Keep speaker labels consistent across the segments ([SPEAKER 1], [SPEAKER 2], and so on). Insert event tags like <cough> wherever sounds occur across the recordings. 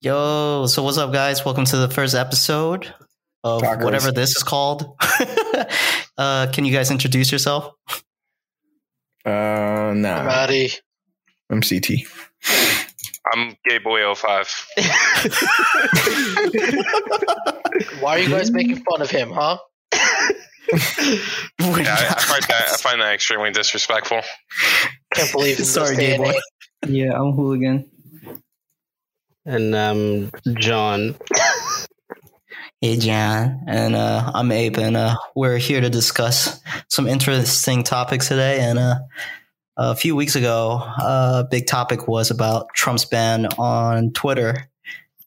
[SPEAKER 1] Yo, so what's up, guys? Welcome to the first episode of
[SPEAKER 2] Tacos.
[SPEAKER 1] whatever this is called. <laughs> uh, can you guys introduce yourself?
[SPEAKER 2] Uh, nah.
[SPEAKER 3] Maddie.
[SPEAKER 2] I'm CT.
[SPEAKER 4] I'm Gay Boy 05. <laughs>
[SPEAKER 3] Why are you guys making fun of him, huh?
[SPEAKER 4] Yeah, I, I find that I find that extremely disrespectful.
[SPEAKER 3] Can't believe in
[SPEAKER 1] Sorry, gay boy.
[SPEAKER 5] Yeah, I'm hooligan.
[SPEAKER 6] And um, John.
[SPEAKER 1] Hey, John, and uh, I'm Ape, and uh, we're here to discuss some interesting topics today. And uh, a few weeks ago, a big topic was about Trump's ban on Twitter,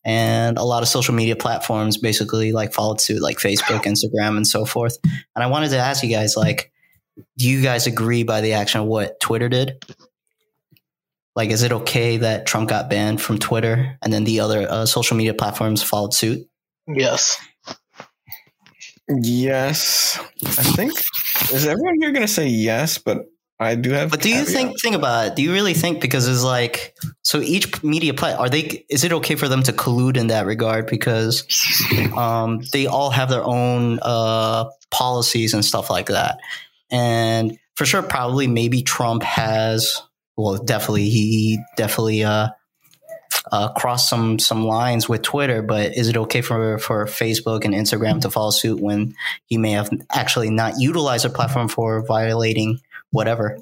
[SPEAKER 1] and a lot of social media platforms basically like followed suit, like Facebook, Instagram, and so forth. And I wanted to ask you guys, like, do you guys agree by the action of what Twitter did? Like, is it okay that Trump got banned from Twitter, and then the other uh, social media platforms followed suit?
[SPEAKER 3] Yes.
[SPEAKER 2] Yes. I think. Is everyone here going to say yes? But I do have.
[SPEAKER 1] But do you think think about it? Do you really think because it's like so each media plat are they is it okay for them to collude in that regard because um, they all have their own uh, policies and stuff like that, and for sure probably maybe Trump has well definitely he definitely uh, uh, crossed some some lines with Twitter, but is it okay for for Facebook and Instagram to follow suit when he may have actually not utilized a platform for violating whatever?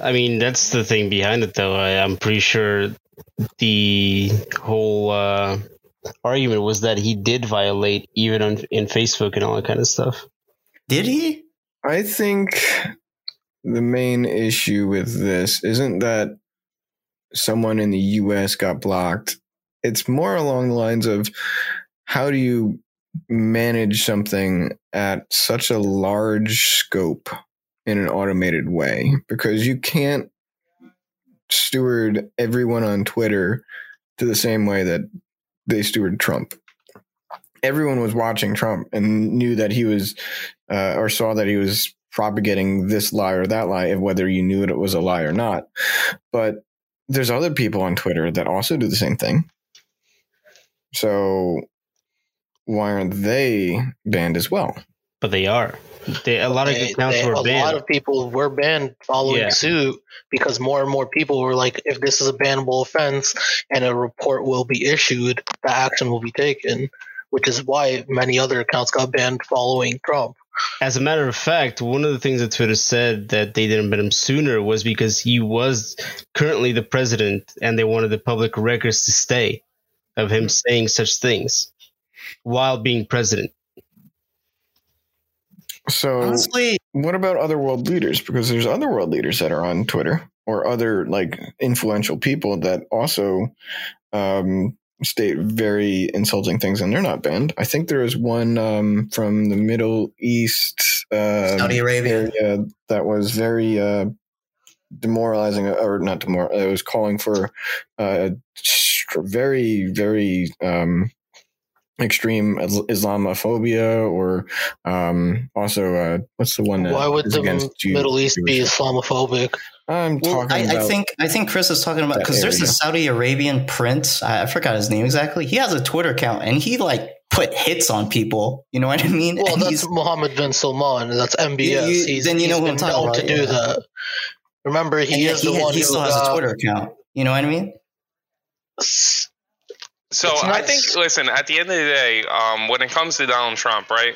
[SPEAKER 6] I mean, that's the thing behind it, though. I, I'm pretty sure the whole uh, argument was that he did violate even on in Facebook and all that kind of stuff.
[SPEAKER 1] Did he?
[SPEAKER 2] I think the main issue with this isn't that someone in the US got blocked. It's more along the lines of how do you manage something at such a large scope in an automated way? Because you can't steward everyone on Twitter to the same way that they steward Trump. Everyone was watching Trump and knew that he was, uh, or saw that he was propagating this lie or that lie, whether you knew it was a lie or not. But there's other people on Twitter that also do the same thing. So why aren't they banned as well?
[SPEAKER 6] But they are. They, a lot of
[SPEAKER 3] They-
[SPEAKER 6] accounts
[SPEAKER 3] they-
[SPEAKER 6] were
[SPEAKER 3] a
[SPEAKER 6] banned.
[SPEAKER 3] A lot of people were banned following
[SPEAKER 6] Yeah.
[SPEAKER 3] suit because more and more people were like, if this is a bannable offense and a report will be issued, the action will be taken, which is why many other accounts got banned following Trump.
[SPEAKER 6] As a matter of fact, one of the things that Twitter said that they didn't ban him sooner was because he was currently the president and they wanted the public records to stay of him saying such things while being president.
[SPEAKER 2] So
[SPEAKER 1] Honestly,
[SPEAKER 2] what about other world leaders? Because there's other world leaders that are on Twitter or other like influential people that also um, state very insulting things and they're not banned. I think there is one um, from the Middle East uh,
[SPEAKER 1] Saudi Arabia.
[SPEAKER 2] area that was very uh, demoralizing, or not demoralizing. It was calling for uh, str- very, very um, extreme Islamophobia, or um, also uh, what's the one that
[SPEAKER 3] Why would
[SPEAKER 2] is
[SPEAKER 3] the
[SPEAKER 2] against Jew-
[SPEAKER 3] Middle East be Islamophobic?
[SPEAKER 2] I'm
[SPEAKER 1] Well,
[SPEAKER 2] talking
[SPEAKER 1] I,
[SPEAKER 2] about.
[SPEAKER 1] I think I think Chris is talking about because there's a. Saudi Arabian prince. I, I forgot his name exactly. He has a Twitter account and he like put hits on people. You know what I mean?
[SPEAKER 3] Well,
[SPEAKER 1] And
[SPEAKER 3] that's
[SPEAKER 1] he's-
[SPEAKER 3] Mohammed bin Salman. That's MBS.
[SPEAKER 1] You- you-
[SPEAKER 3] he's,
[SPEAKER 1] then you know
[SPEAKER 3] he's
[SPEAKER 1] who I'm
[SPEAKER 3] been
[SPEAKER 1] talking about,
[SPEAKER 3] to do
[SPEAKER 1] yeah.
[SPEAKER 3] that. Remember, he
[SPEAKER 1] and
[SPEAKER 3] is
[SPEAKER 1] he,
[SPEAKER 3] the one
[SPEAKER 1] he
[SPEAKER 3] who
[SPEAKER 1] still has a
[SPEAKER 3] got-
[SPEAKER 1] Twitter account. You know what I mean?
[SPEAKER 4] So
[SPEAKER 3] It's
[SPEAKER 4] I think, listen, at the end of the day, um, when it comes to Donald Trump, right?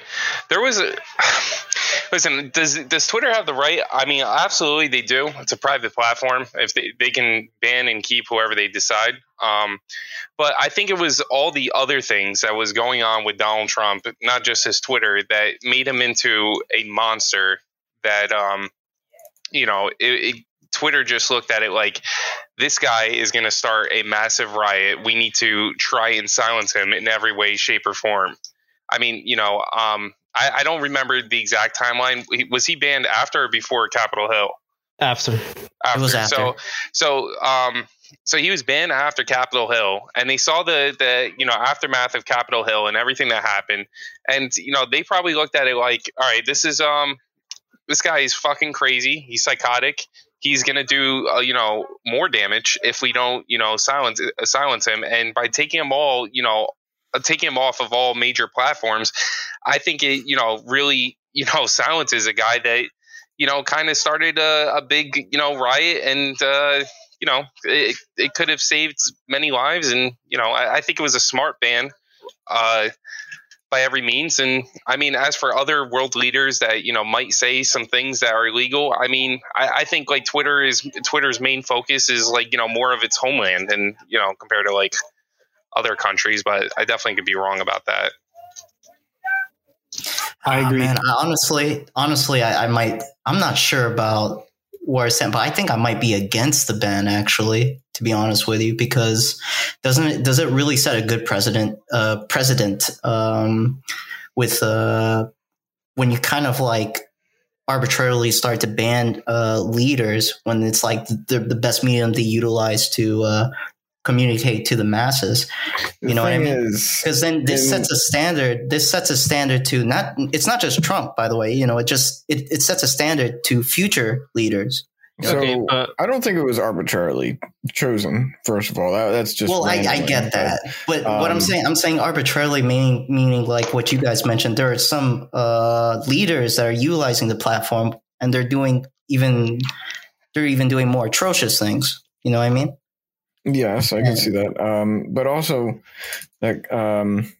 [SPEAKER 4] There was a listen. Does does Twitter have the right? I mean, absolutely, they do. It's a private platform. If they, they can ban and keep whoever they decide. Um, but I think it was all the other things that was going on with Donald Trump, not just his Twitter, that made him into a monster. That um, you know, it, it, Twitter just looked at it like this guy is going to start a massive riot. We need to try and silence him in every way, shape, or form. I mean, you know, um, I, I don't remember the exact timeline. Was he banned after or before Capitol Hill?
[SPEAKER 6] After.
[SPEAKER 4] After.
[SPEAKER 1] was after.
[SPEAKER 4] So, so, um, so he was banned after Capitol Hill, and they saw the the you know aftermath of Capitol Hill and everything that happened, and you know they probably looked at it like, all right, this is um, this guy is fucking crazy. He's psychotic. He's gonna do uh, you know more damage if we don't you know silence uh, silence him. And by taking him all you know taking him off of all major platforms, I think it you know really you know <laughs> silences a guy that you know kind of started a, a big you know riot and. Uh, you know, it, it could have saved many lives, and you know, I, I think it was a smart ban. Uh, by every means. And I mean, as for other world leaders that you know might say some things that are illegal, I mean, I, I, think like Twitter is Twitter's main focus is like you know more of its homeland, and you know compared to like other countries. But I definitely could be wrong about that.
[SPEAKER 1] I agree. Oh, man, I honestly, honestly, I, I might. I'm not sure about where I stand, but I think I might be against the ban actually, to be honest with you, because doesn't it does it really set a good precedent uh precedent um with uh when you kind of like arbitrarily start to ban uh leaders when it's like the, the best medium to utilize to uh communicate to the masses. You the know what I mean? Because then this sets a standard. This sets a standard to not. It's not just Trump, by the way. You know, it just it, it sets a standard to future leaders.
[SPEAKER 2] So okay, I don't think it was arbitrarily chosen. First of all, that, that's just
[SPEAKER 1] well, I, I, get that, but, um, what I'm um, saying, I'm saying arbitrarily, meaning meaning like what you guys mentioned. There are some uh, leaders that are utilizing the platform, and they're doing even they're even doing more atrocious things. You know what I mean?
[SPEAKER 2] Yes, I can see that. Um, but also, like, um,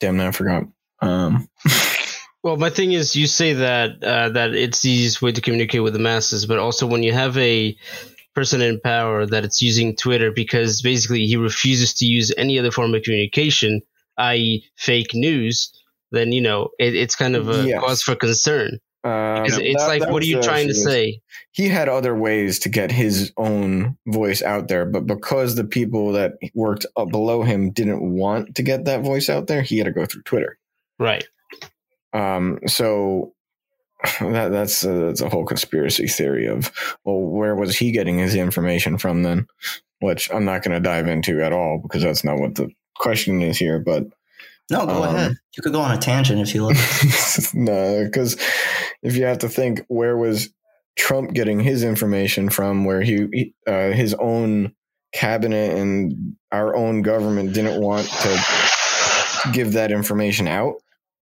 [SPEAKER 2] damn, now I forgot. Um, <laughs>
[SPEAKER 6] well, my thing is, you say that uh, that it's the easiest way to communicate with the masses, but also when you have a person in power that it's using Twitter because basically he refuses to use any other form of communication, i.e., fake news, then you know it, it's kind of a yes. cause for concern. Um, it's that, like, what are you trying to say?
[SPEAKER 2] He had other ways to get his own voice out there, but because the people that worked up below him didn't want to get that voice out there, he had to go through Twitter.
[SPEAKER 6] Right.
[SPEAKER 2] Um. So <sighs> that that's a, that's a whole conspiracy theory of well, where was he getting his information from then? Which I'm not going to dive into at all because that's not what the question is here. But
[SPEAKER 1] no, go um, ahead. You could go on a tangent if you like. <laughs>
[SPEAKER 2] no, because if you have to think, where was Trump getting his information from? Where he, uh, his own cabinet and our own government didn't want to give that information out.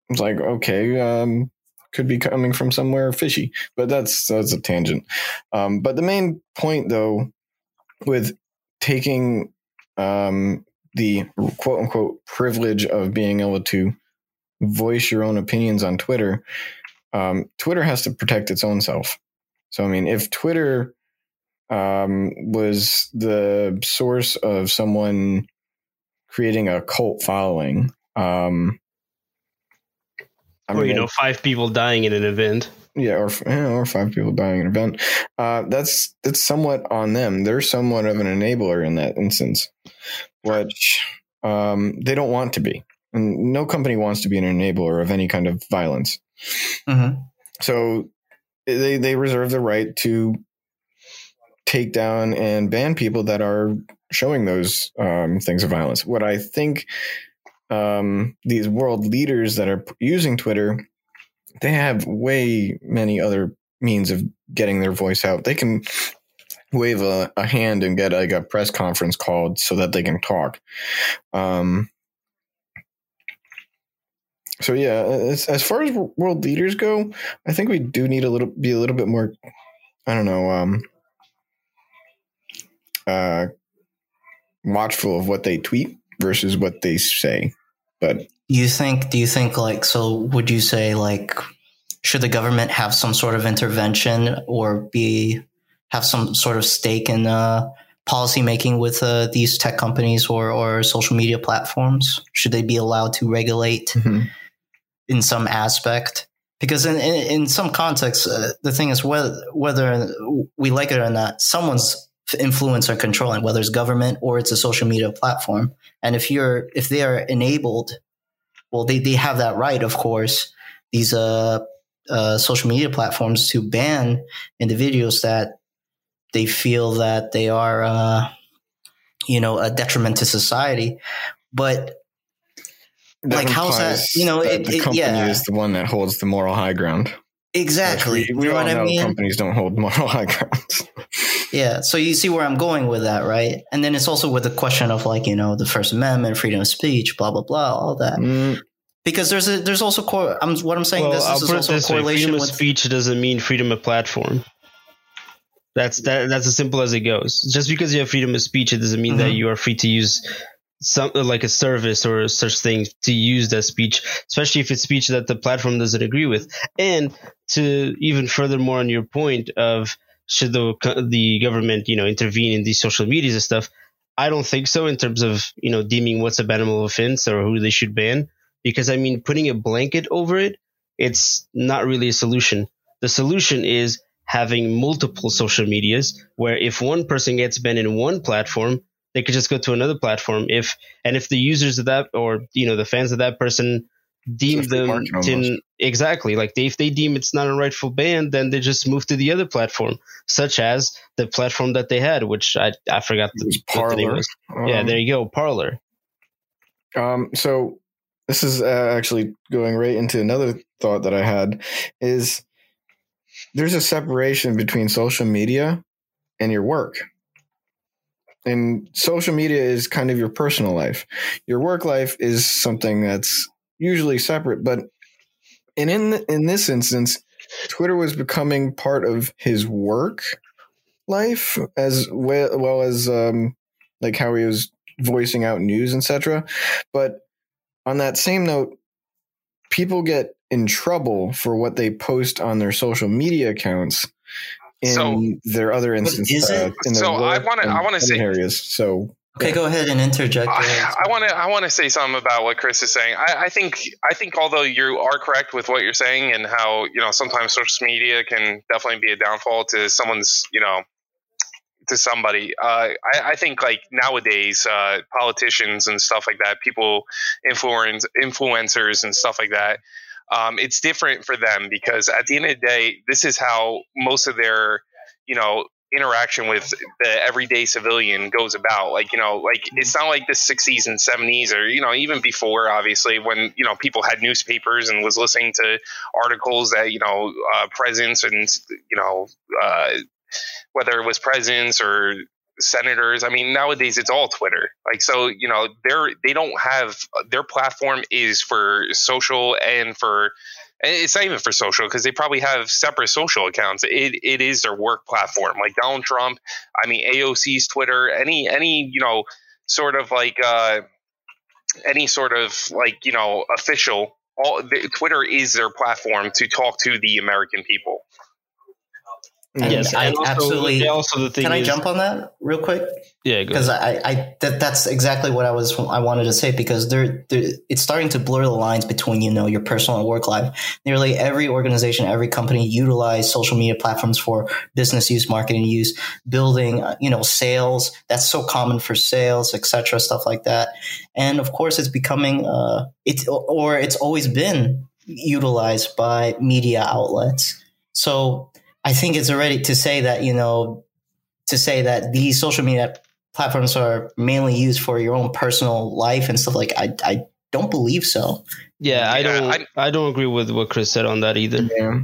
[SPEAKER 2] It's like, okay, um, could be coming from somewhere fishy, but that's that's a tangent. Um, but the main point, though, with taking um, the quote unquote privilege of being able to voice your own opinions on Twitter, um, Twitter has to protect its own self. So, I mean, if Twitter um, was the source of someone creating a cult following, um,
[SPEAKER 6] I mean, or you know, five people dying in an event.
[SPEAKER 2] Yeah, or or five people dying in an event. Uh, that's that's somewhat on them. They're somewhat of an enabler in that instance which um, they don't want to be. And no company wants to be an enabler of any kind of violence. Mm-hmm. So they they reserve the right to take down and ban people that are showing those um, things of violence. What I think um, these world leaders that are using Twitter, they have way many other means of getting their voice out. They can wave a, a, hand and get like a press conference called so that they can talk. Um, so yeah, as, as far as world leaders go, I think we do need a little be a little bit more. I don't know. Um, uh, watchful of what they tweet versus what they say. But
[SPEAKER 1] you think? Do you think like so? Would you say like should the government have some sort of intervention or be have some sort of stake in uh, policy making with uh, these tech companies or, or social media platforms? Should they be allowed to regulate mm-hmm. in some aspect? Because in, in, in some contexts, uh, the thing is whether, whether we like it or not, someone's influence or controlling, whether it's government or it's a social media platform. And if you're if they are enabled, well, they, they have that right, of course. These uh, uh, social media platforms to ban individuals that they feel that they are, uh, you know, a detriment to society. But
[SPEAKER 2] that like, how's that? You know, it, the company yeah. is the one that holds the moral high ground.
[SPEAKER 1] Exactly.
[SPEAKER 2] We, we
[SPEAKER 1] you know
[SPEAKER 2] all
[SPEAKER 1] what I mean?
[SPEAKER 2] companies don't hold moral <laughs> high grounds.
[SPEAKER 1] Yeah, so you see where I'm going with that, right? And then it's also with the question of like you know the First Amendment, freedom of speech, blah blah blah, all that.
[SPEAKER 2] Mm,
[SPEAKER 1] Because there's a there's also cor- I'm what I'm saying.
[SPEAKER 6] well,
[SPEAKER 1] this, this is also
[SPEAKER 6] this
[SPEAKER 1] a
[SPEAKER 6] way:
[SPEAKER 1] correlation
[SPEAKER 6] freedom of
[SPEAKER 1] with
[SPEAKER 6] speech doesn't mean freedom of platform. That's that. That's as simple as it goes. Just because you have freedom of speech, it doesn't mean that
[SPEAKER 1] Mhm.
[SPEAKER 6] you are free to use something uh, like a service or such thing to use that speech, especially if it's speech that the platform doesn't agree with. And to even furthermore on your point of should the the government you know intervene in these social medias and stuff, I don't think so in terms of you know deeming what's a bannable offense or who they should ban. Because I mean, putting a blanket over it, it's not really a solution. The solution is having multiple social medias where if one person gets banned in one platform, they could just go to another platform. If and if the users of that or you know the fans of that person deem them to exactly like they, if they deem it's not a rightful ban, then they just move to the other platform, such as the platform that they had, which I I forgot the, the name
[SPEAKER 2] Parler.
[SPEAKER 6] was. yeah,
[SPEAKER 2] Um,
[SPEAKER 6] there you go, Parler.
[SPEAKER 2] Um, so this is uh, actually going right into another thought that I had is there's a separation between social media and your work. And social media is kind of your personal life. Your work life is something that's usually separate, but and in in this instance, Twitter was becoming part of his work life as well, well as um, like how he was voicing out news, etc. But on that same note, people get in trouble for what they post on their social media accounts in
[SPEAKER 4] So-
[SPEAKER 2] their other instances.
[SPEAKER 1] is it?
[SPEAKER 2] uh, in their
[SPEAKER 4] So I wanna-
[SPEAKER 2] and
[SPEAKER 4] I wanna say-
[SPEAKER 2] areas. So
[SPEAKER 1] okay, go ahead and interject.
[SPEAKER 4] I want to I want to say something about what Chris is saying. I, I think I think although you are correct with what you're saying and how you know sometimes social media can definitely be a downfall to someone's you know to somebody. Uh, I, I think like nowadays uh, politicians and stuff like that, people influence influencers and stuff like that. Um, it's different for them because at the end of the day, this is how most of their you know interaction with the everyday civilian goes about. Like you know like it's not like the 60s and 70s or you know even before obviously when you know people had newspapers and was listening to articles that you know uh, presidents and you know uh, whether it was presidents or senators i mean nowadays it's all twitter like so you know they're they don't have their platform is for social and for it's not even for social because they probably have separate social accounts. It it is their work platform. Like Donald Trump, I mean AOC's Twitter, any any you know sort of like uh, any sort of like you know official. All the, Twitter is their platform to talk to the American people.
[SPEAKER 1] And
[SPEAKER 6] yes,
[SPEAKER 1] I
[SPEAKER 6] also,
[SPEAKER 1] absolutely-
[SPEAKER 6] Also, the thing
[SPEAKER 1] Can I jump on that real quick?
[SPEAKER 6] Yeah,
[SPEAKER 1] because. I, I that, that's exactly what I was I wanted to say because they're, they're it's starting to blur the lines between you know your personal and work life. Nearly every organization, every company utilize social media platforms for business use, marketing use, building uh, you know sales. That's so common for sales, etc. Stuff like that. And of course, it's becoming uh it's or it's always been utilized by media outlets. So I think it's already to say that you know to say that these social media platforms are mainly used for your own personal life and stuff like I I don't believe so.
[SPEAKER 6] yeah, I don't. I, don't agree with what Chris said on that either.
[SPEAKER 2] yeah,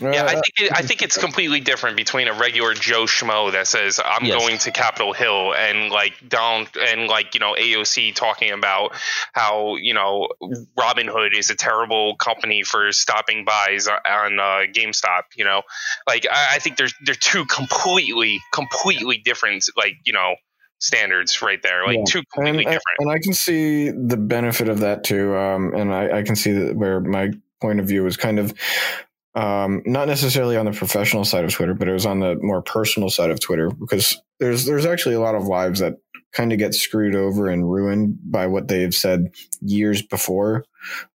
[SPEAKER 4] Yeah, I
[SPEAKER 2] Uh,
[SPEAKER 4] think it, I think it's completely different between a regular Joe schmo that says I'm
[SPEAKER 6] Yes.
[SPEAKER 4] going to Capitol Hill and like down and like you know AOC talking about how you know Robinhood is a terrible company for stopping buys on uh, GameStop. You know, like I, I think there's they're two completely completely different like you know standards right there, like
[SPEAKER 2] Yeah.
[SPEAKER 4] two completely
[SPEAKER 2] and,
[SPEAKER 4] different.
[SPEAKER 2] and I can see the benefit of that too. Um, and I, I can see that where my point of view is kind of um, not necessarily on the professional side of Twitter, but it was on the more personal side of Twitter because there's there's actually a lot of lives that kind of get screwed over and ruined by what they've said years before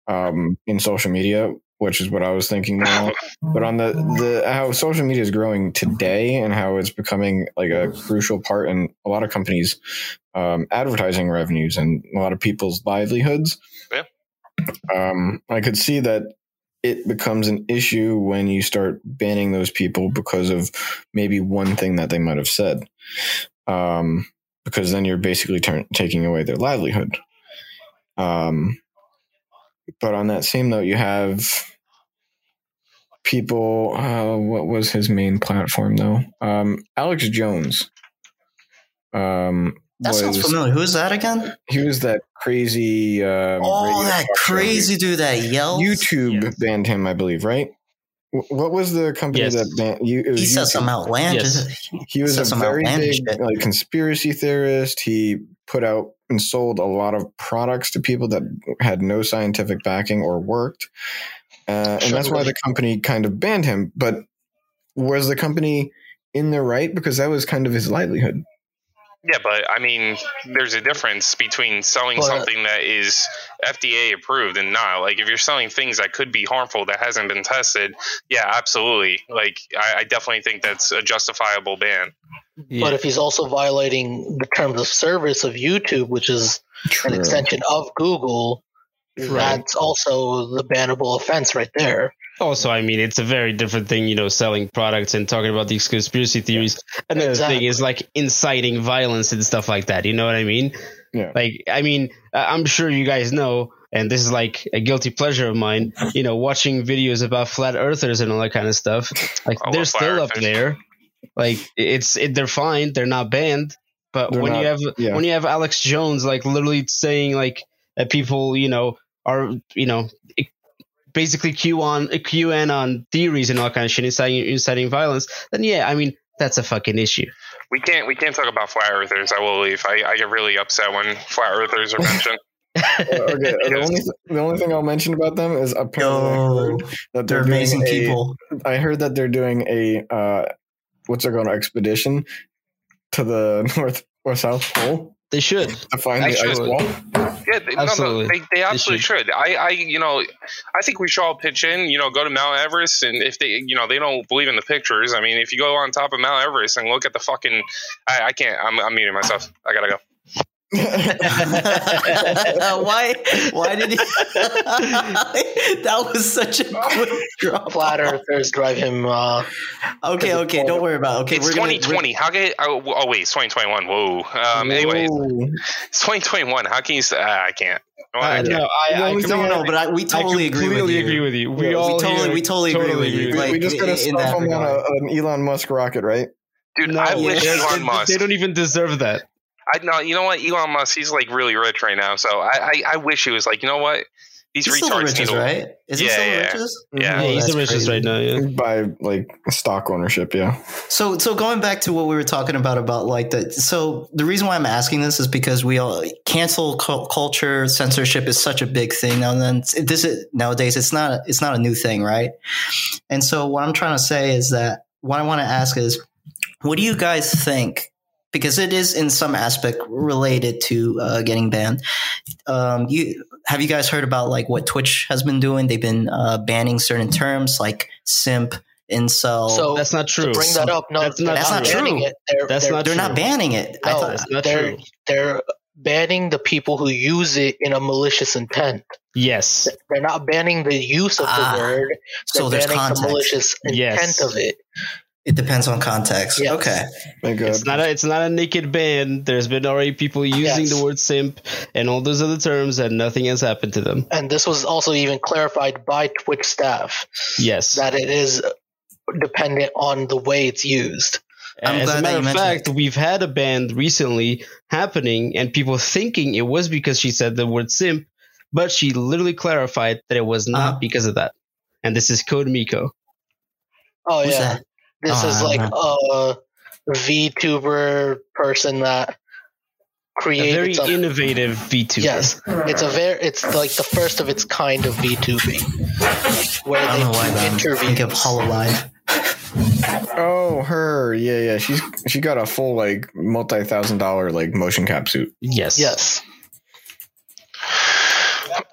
[SPEAKER 2] um, in social media, which is what I was thinking now. <laughs> but on the the how social media is growing today and how it's becoming like a crucial part in a lot of companies um, advertising revenues and a lot of people's livelihoods
[SPEAKER 4] Yeah.
[SPEAKER 2] um, i could see that it becomes an issue when you start banning those people because of maybe one thing that they might have said um, because then you're basically turn, taking away their livelihood um, but on that same note you have people. Uh, what was his main platform though? Um, Alex Jones. Um,
[SPEAKER 1] That sounds familiar. Who is that again?
[SPEAKER 2] He was that crazy. Um,
[SPEAKER 1] Oh, that crazy dude that yells.
[SPEAKER 2] YouTube
[SPEAKER 6] Yes.
[SPEAKER 2] banned him, I believe, right? What was the company
[SPEAKER 6] Yes.
[SPEAKER 2] that banned you? It was
[SPEAKER 1] He said
[SPEAKER 2] YouTube.
[SPEAKER 1] some outlandish.
[SPEAKER 2] He was
[SPEAKER 1] said
[SPEAKER 2] a
[SPEAKER 1] some
[SPEAKER 2] very big
[SPEAKER 1] shit.
[SPEAKER 2] like conspiracy theorist. He put out and sold a lot of products to people that had no scientific backing or worked, uh, and that's why the company kind of banned him. But was the company in the right because that was kind of his livelihood?
[SPEAKER 4] Yeah, but I mean, there's a difference between selling
[SPEAKER 3] But- uh,
[SPEAKER 4] something that is FDA approved and not. Like, if you're selling things that could be harmful that hasn't been tested, yeah, absolutely. Like, I, I definitely think that's a justifiable ban.
[SPEAKER 6] Yeah.
[SPEAKER 3] But if he's also violating the terms of service of YouTube, which is an extension of Google, that's also the bannable offense right there.
[SPEAKER 6] Also, I mean, it's a very different thing, you know, selling products and talking about these conspiracy theories. Another
[SPEAKER 3] Exactly.
[SPEAKER 6] thing is like inciting violence and stuff like that. You know what I mean?
[SPEAKER 2] Yeah.
[SPEAKER 6] Like, I mean, I- I'm sure you guys know, and this is like a guilty pleasure of mine, you know, watching videos about flat earthers and all that kind of stuff. Like,
[SPEAKER 4] I
[SPEAKER 6] they're still up
[SPEAKER 4] earthers.
[SPEAKER 6] there. Like, it's, it, they're fine. They're not banned. But
[SPEAKER 2] They're
[SPEAKER 6] when you have,
[SPEAKER 2] yeah.
[SPEAKER 6] when you have Alex Jones, like, literally saying, like, that people, you know, are, you know, basically Q on QAnon theories and all kind of shit, inciting, inciting violence, then yeah, I mean that's a fucking issue.
[SPEAKER 4] We can't we can't talk about flat earthers. I will leave. I, I get really upset when flat earthers are mentioned. <laughs>
[SPEAKER 2] okay. The only the only thing I'll mention about them is apparently I
[SPEAKER 1] Yo,
[SPEAKER 2] heard that
[SPEAKER 1] they're
[SPEAKER 2] doing
[SPEAKER 1] amazing
[SPEAKER 2] a-
[SPEAKER 1] people.
[SPEAKER 2] I heard that they're doing a uh, what's it called expedition to the <laughs> north or south pole
[SPEAKER 6] They should.
[SPEAKER 2] to find the ice
[SPEAKER 6] Actually-
[SPEAKER 2] wall.
[SPEAKER 4] Yeah, they, no, no,
[SPEAKER 6] Absolutely.
[SPEAKER 4] they, they absolutely should. I, I, you know, I think we should all pitch in. You know, go to Mount Everest, and if they, you know, they don't believe in the pictures. I mean, if you go on top of Mount Everest and look at the fucking, I, I can't. I'm, I'm muting myself. I gotta go. <laughs>
[SPEAKER 1] why? Why did he? <laughs> that was such a quick drop.
[SPEAKER 3] Flat earthers drive him. Uh,
[SPEAKER 1] Okay, okay, don't worry about. It. Okay,
[SPEAKER 4] it's
[SPEAKER 1] we're gonna.
[SPEAKER 4] 2020. How can? Oh, oh wait, it's 2021. Whoa. Um. Anyways,
[SPEAKER 2] Whoa.
[SPEAKER 4] it's 2021. How can you? say ah, I can't. I
[SPEAKER 6] Uh,
[SPEAKER 4] can't.
[SPEAKER 6] no, I,
[SPEAKER 2] The
[SPEAKER 6] I,
[SPEAKER 1] We don't know, but I, we totally
[SPEAKER 6] I
[SPEAKER 1] agree with
[SPEAKER 6] completely
[SPEAKER 1] you.
[SPEAKER 6] agree with you. We
[SPEAKER 2] Yeah, we
[SPEAKER 6] all
[SPEAKER 1] totally-
[SPEAKER 6] here
[SPEAKER 1] we totally agree with you.
[SPEAKER 2] we,
[SPEAKER 1] Like,
[SPEAKER 2] we just got to
[SPEAKER 1] in
[SPEAKER 2] stuff
[SPEAKER 1] that
[SPEAKER 2] them on a, an Elon Musk rocket, right?
[SPEAKER 4] Dude,
[SPEAKER 6] No,
[SPEAKER 4] I wish Elon <laughs> Musk.
[SPEAKER 6] They don't even deserve that.
[SPEAKER 4] I no, you know what? Elon Musk, he's like really rich right now. So I, I, I wish he was like, you know what? These
[SPEAKER 1] He's still the
[SPEAKER 4] retards
[SPEAKER 1] richest,
[SPEAKER 4] need to.
[SPEAKER 1] right? Is he
[SPEAKER 4] Yeah,
[SPEAKER 1] still the
[SPEAKER 4] yeah.
[SPEAKER 1] richest?
[SPEAKER 4] Yeah.
[SPEAKER 6] Yeah, he's the richest
[SPEAKER 1] crazy.
[SPEAKER 6] right now. Yeah.
[SPEAKER 2] By like stock ownership, yeah.
[SPEAKER 1] So, so going back to what we were talking about about like that. so the reason why I'm asking this is because we all cancel cu- culture censorship is such a big thing now. And then this is nowadays it's not it's not a new thing, right? And so what I'm trying to say is that what I want to ask is, what do you guys think? Because it is in some aspect related to uh, getting banned. Um, you have you guys heard about like what Twitch has been doing? They've been uh, banning certain terms like simp, incel.
[SPEAKER 3] so
[SPEAKER 6] That's not
[SPEAKER 3] to
[SPEAKER 6] true.
[SPEAKER 3] bring that up, no,
[SPEAKER 6] That's
[SPEAKER 3] they're
[SPEAKER 6] not
[SPEAKER 1] That's not
[SPEAKER 3] banning
[SPEAKER 1] true.
[SPEAKER 3] It. They're,
[SPEAKER 6] That's
[SPEAKER 3] they're,
[SPEAKER 6] not
[SPEAKER 1] they're
[SPEAKER 6] true.
[SPEAKER 1] not banning it. I
[SPEAKER 3] No,
[SPEAKER 1] thought,
[SPEAKER 6] That's not
[SPEAKER 3] they're,
[SPEAKER 6] true.
[SPEAKER 3] they're banning the people who use it in a malicious intent.
[SPEAKER 6] Yes.
[SPEAKER 3] They're not banning the use of
[SPEAKER 1] Ah,
[SPEAKER 3] the word. They're
[SPEAKER 1] so there's
[SPEAKER 3] banning the
[SPEAKER 1] context.
[SPEAKER 3] malicious intent
[SPEAKER 6] Yes.
[SPEAKER 3] of it.
[SPEAKER 1] It depends on context.
[SPEAKER 3] Yes.
[SPEAKER 1] Okay.
[SPEAKER 2] My God.
[SPEAKER 6] It's not a it's not a naked ban. There's been already people using
[SPEAKER 3] Yes.
[SPEAKER 6] the word simp and all those other terms, and nothing has happened to them.
[SPEAKER 3] And this was also even clarified by Twitch staff
[SPEAKER 6] Yes.
[SPEAKER 3] that it is dependent on the way it's used.
[SPEAKER 1] I'm
[SPEAKER 6] As
[SPEAKER 1] glad
[SPEAKER 6] a matter of
[SPEAKER 1] mentioned
[SPEAKER 6] fact, we've had a ban recently happening, and people thinking it was because she said the word simp, but she literally clarified that it was not
[SPEAKER 1] Uh-huh.
[SPEAKER 6] because of that. And this is Code Miko.
[SPEAKER 3] Oh
[SPEAKER 1] Who's
[SPEAKER 3] yeah,
[SPEAKER 1] that?
[SPEAKER 3] This
[SPEAKER 1] Oh,
[SPEAKER 3] is like
[SPEAKER 1] don't
[SPEAKER 3] a VTuber person that
[SPEAKER 6] A
[SPEAKER 3] created
[SPEAKER 6] very
[SPEAKER 3] some-
[SPEAKER 6] innovative VTuber.
[SPEAKER 3] Yes, it's a very it's like the first of its kind of VTubing, where
[SPEAKER 1] I
[SPEAKER 3] they
[SPEAKER 1] don't know
[SPEAKER 3] do
[SPEAKER 1] but I'm of
[SPEAKER 3] interviews.
[SPEAKER 1] Hololive.
[SPEAKER 2] Oh, her. Yeah, yeah. She's she got a full like multi thousand dollar like motion cap suit.
[SPEAKER 6] Yes.
[SPEAKER 3] Yes, <clears throat>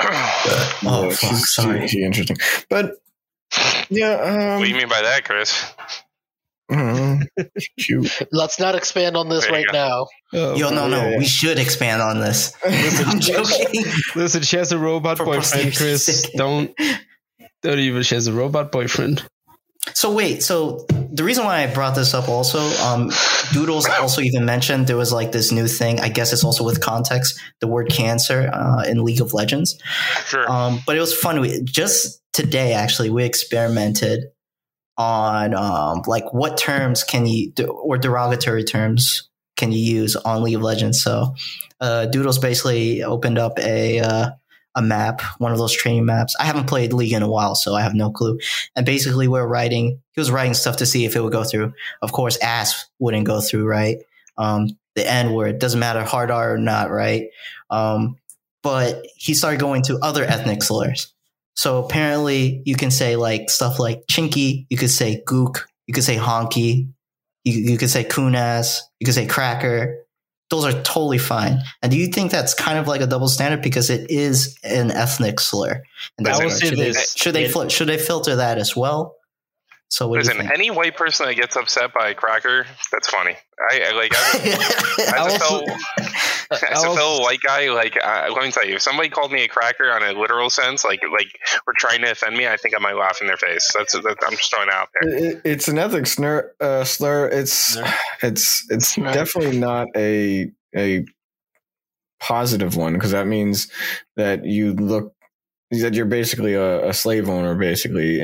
[SPEAKER 1] Oh,
[SPEAKER 2] Yeah,
[SPEAKER 1] fuck,
[SPEAKER 2] she's,
[SPEAKER 1] sorry.
[SPEAKER 2] She, she interesting, but yeah. Um,
[SPEAKER 4] what do you mean by that, Chris?
[SPEAKER 2] Mm, shoot. <laughs>
[SPEAKER 3] let's not expand on this
[SPEAKER 4] There
[SPEAKER 3] right
[SPEAKER 4] go.
[SPEAKER 3] now.
[SPEAKER 6] Oh,
[SPEAKER 1] Yo, no, no.
[SPEAKER 2] yeah, yeah.
[SPEAKER 1] We should expand on this. <laughs> I'm joking.
[SPEAKER 6] Listen, she has a robot
[SPEAKER 1] For
[SPEAKER 6] boyfriend, Chris.
[SPEAKER 1] sake.
[SPEAKER 6] Don't don't even. She has a robot boyfriend.
[SPEAKER 1] So wait, so the reason why I brought this up also, um, Doodles also even mentioned there was like this new thing. I guess it's also with context, the word cancer uh, in League of Legends.
[SPEAKER 4] Sure.
[SPEAKER 1] Um, but it was fun. We, just today, actually, we experimented on um, like what terms can you or derogatory terms can you use on League of Legends. So uh, Doodles basically opened up a uh, a map, one of those training maps. I haven't played League in a while, so I have no clue. And basically, we're writing. He was writing stuff to see if it would go through. Of course, ass wouldn't go through, right? Um, the N word doesn't matter hard R or not, right? Um, but he started going to other ethnic slurs. So apparently, you can say like stuff like chinky. You could say gook. You could say honky. You, you could say coon ass. You could say cracker those are totally fine. And do you think that's kind of like a double standard because it is an ethnic slur? And
[SPEAKER 6] I will
[SPEAKER 1] should,
[SPEAKER 6] say
[SPEAKER 1] they,
[SPEAKER 6] this.
[SPEAKER 1] should they should they filter that as well? So what
[SPEAKER 4] Listen,
[SPEAKER 1] do you think?
[SPEAKER 4] any white person that gets upset by a cracker, that's funny. I, I like <laughs> as a, <laughs>
[SPEAKER 6] I
[SPEAKER 4] as a
[SPEAKER 6] also-
[SPEAKER 4] fellow, as a fellow white guy, like uh, let me tell you, if somebody called me a cracker on a literal sense, like like we're trying to offend me, I think I might laugh in their face. That's, that's I'm just throwing it out there.
[SPEAKER 2] It, it's an ethnic slur. Uh, slur. It's
[SPEAKER 6] Slur.
[SPEAKER 2] it's it's
[SPEAKER 3] Right.
[SPEAKER 2] definitely not a a positive one because that means that you look that you're basically a, a slave owner. Basically,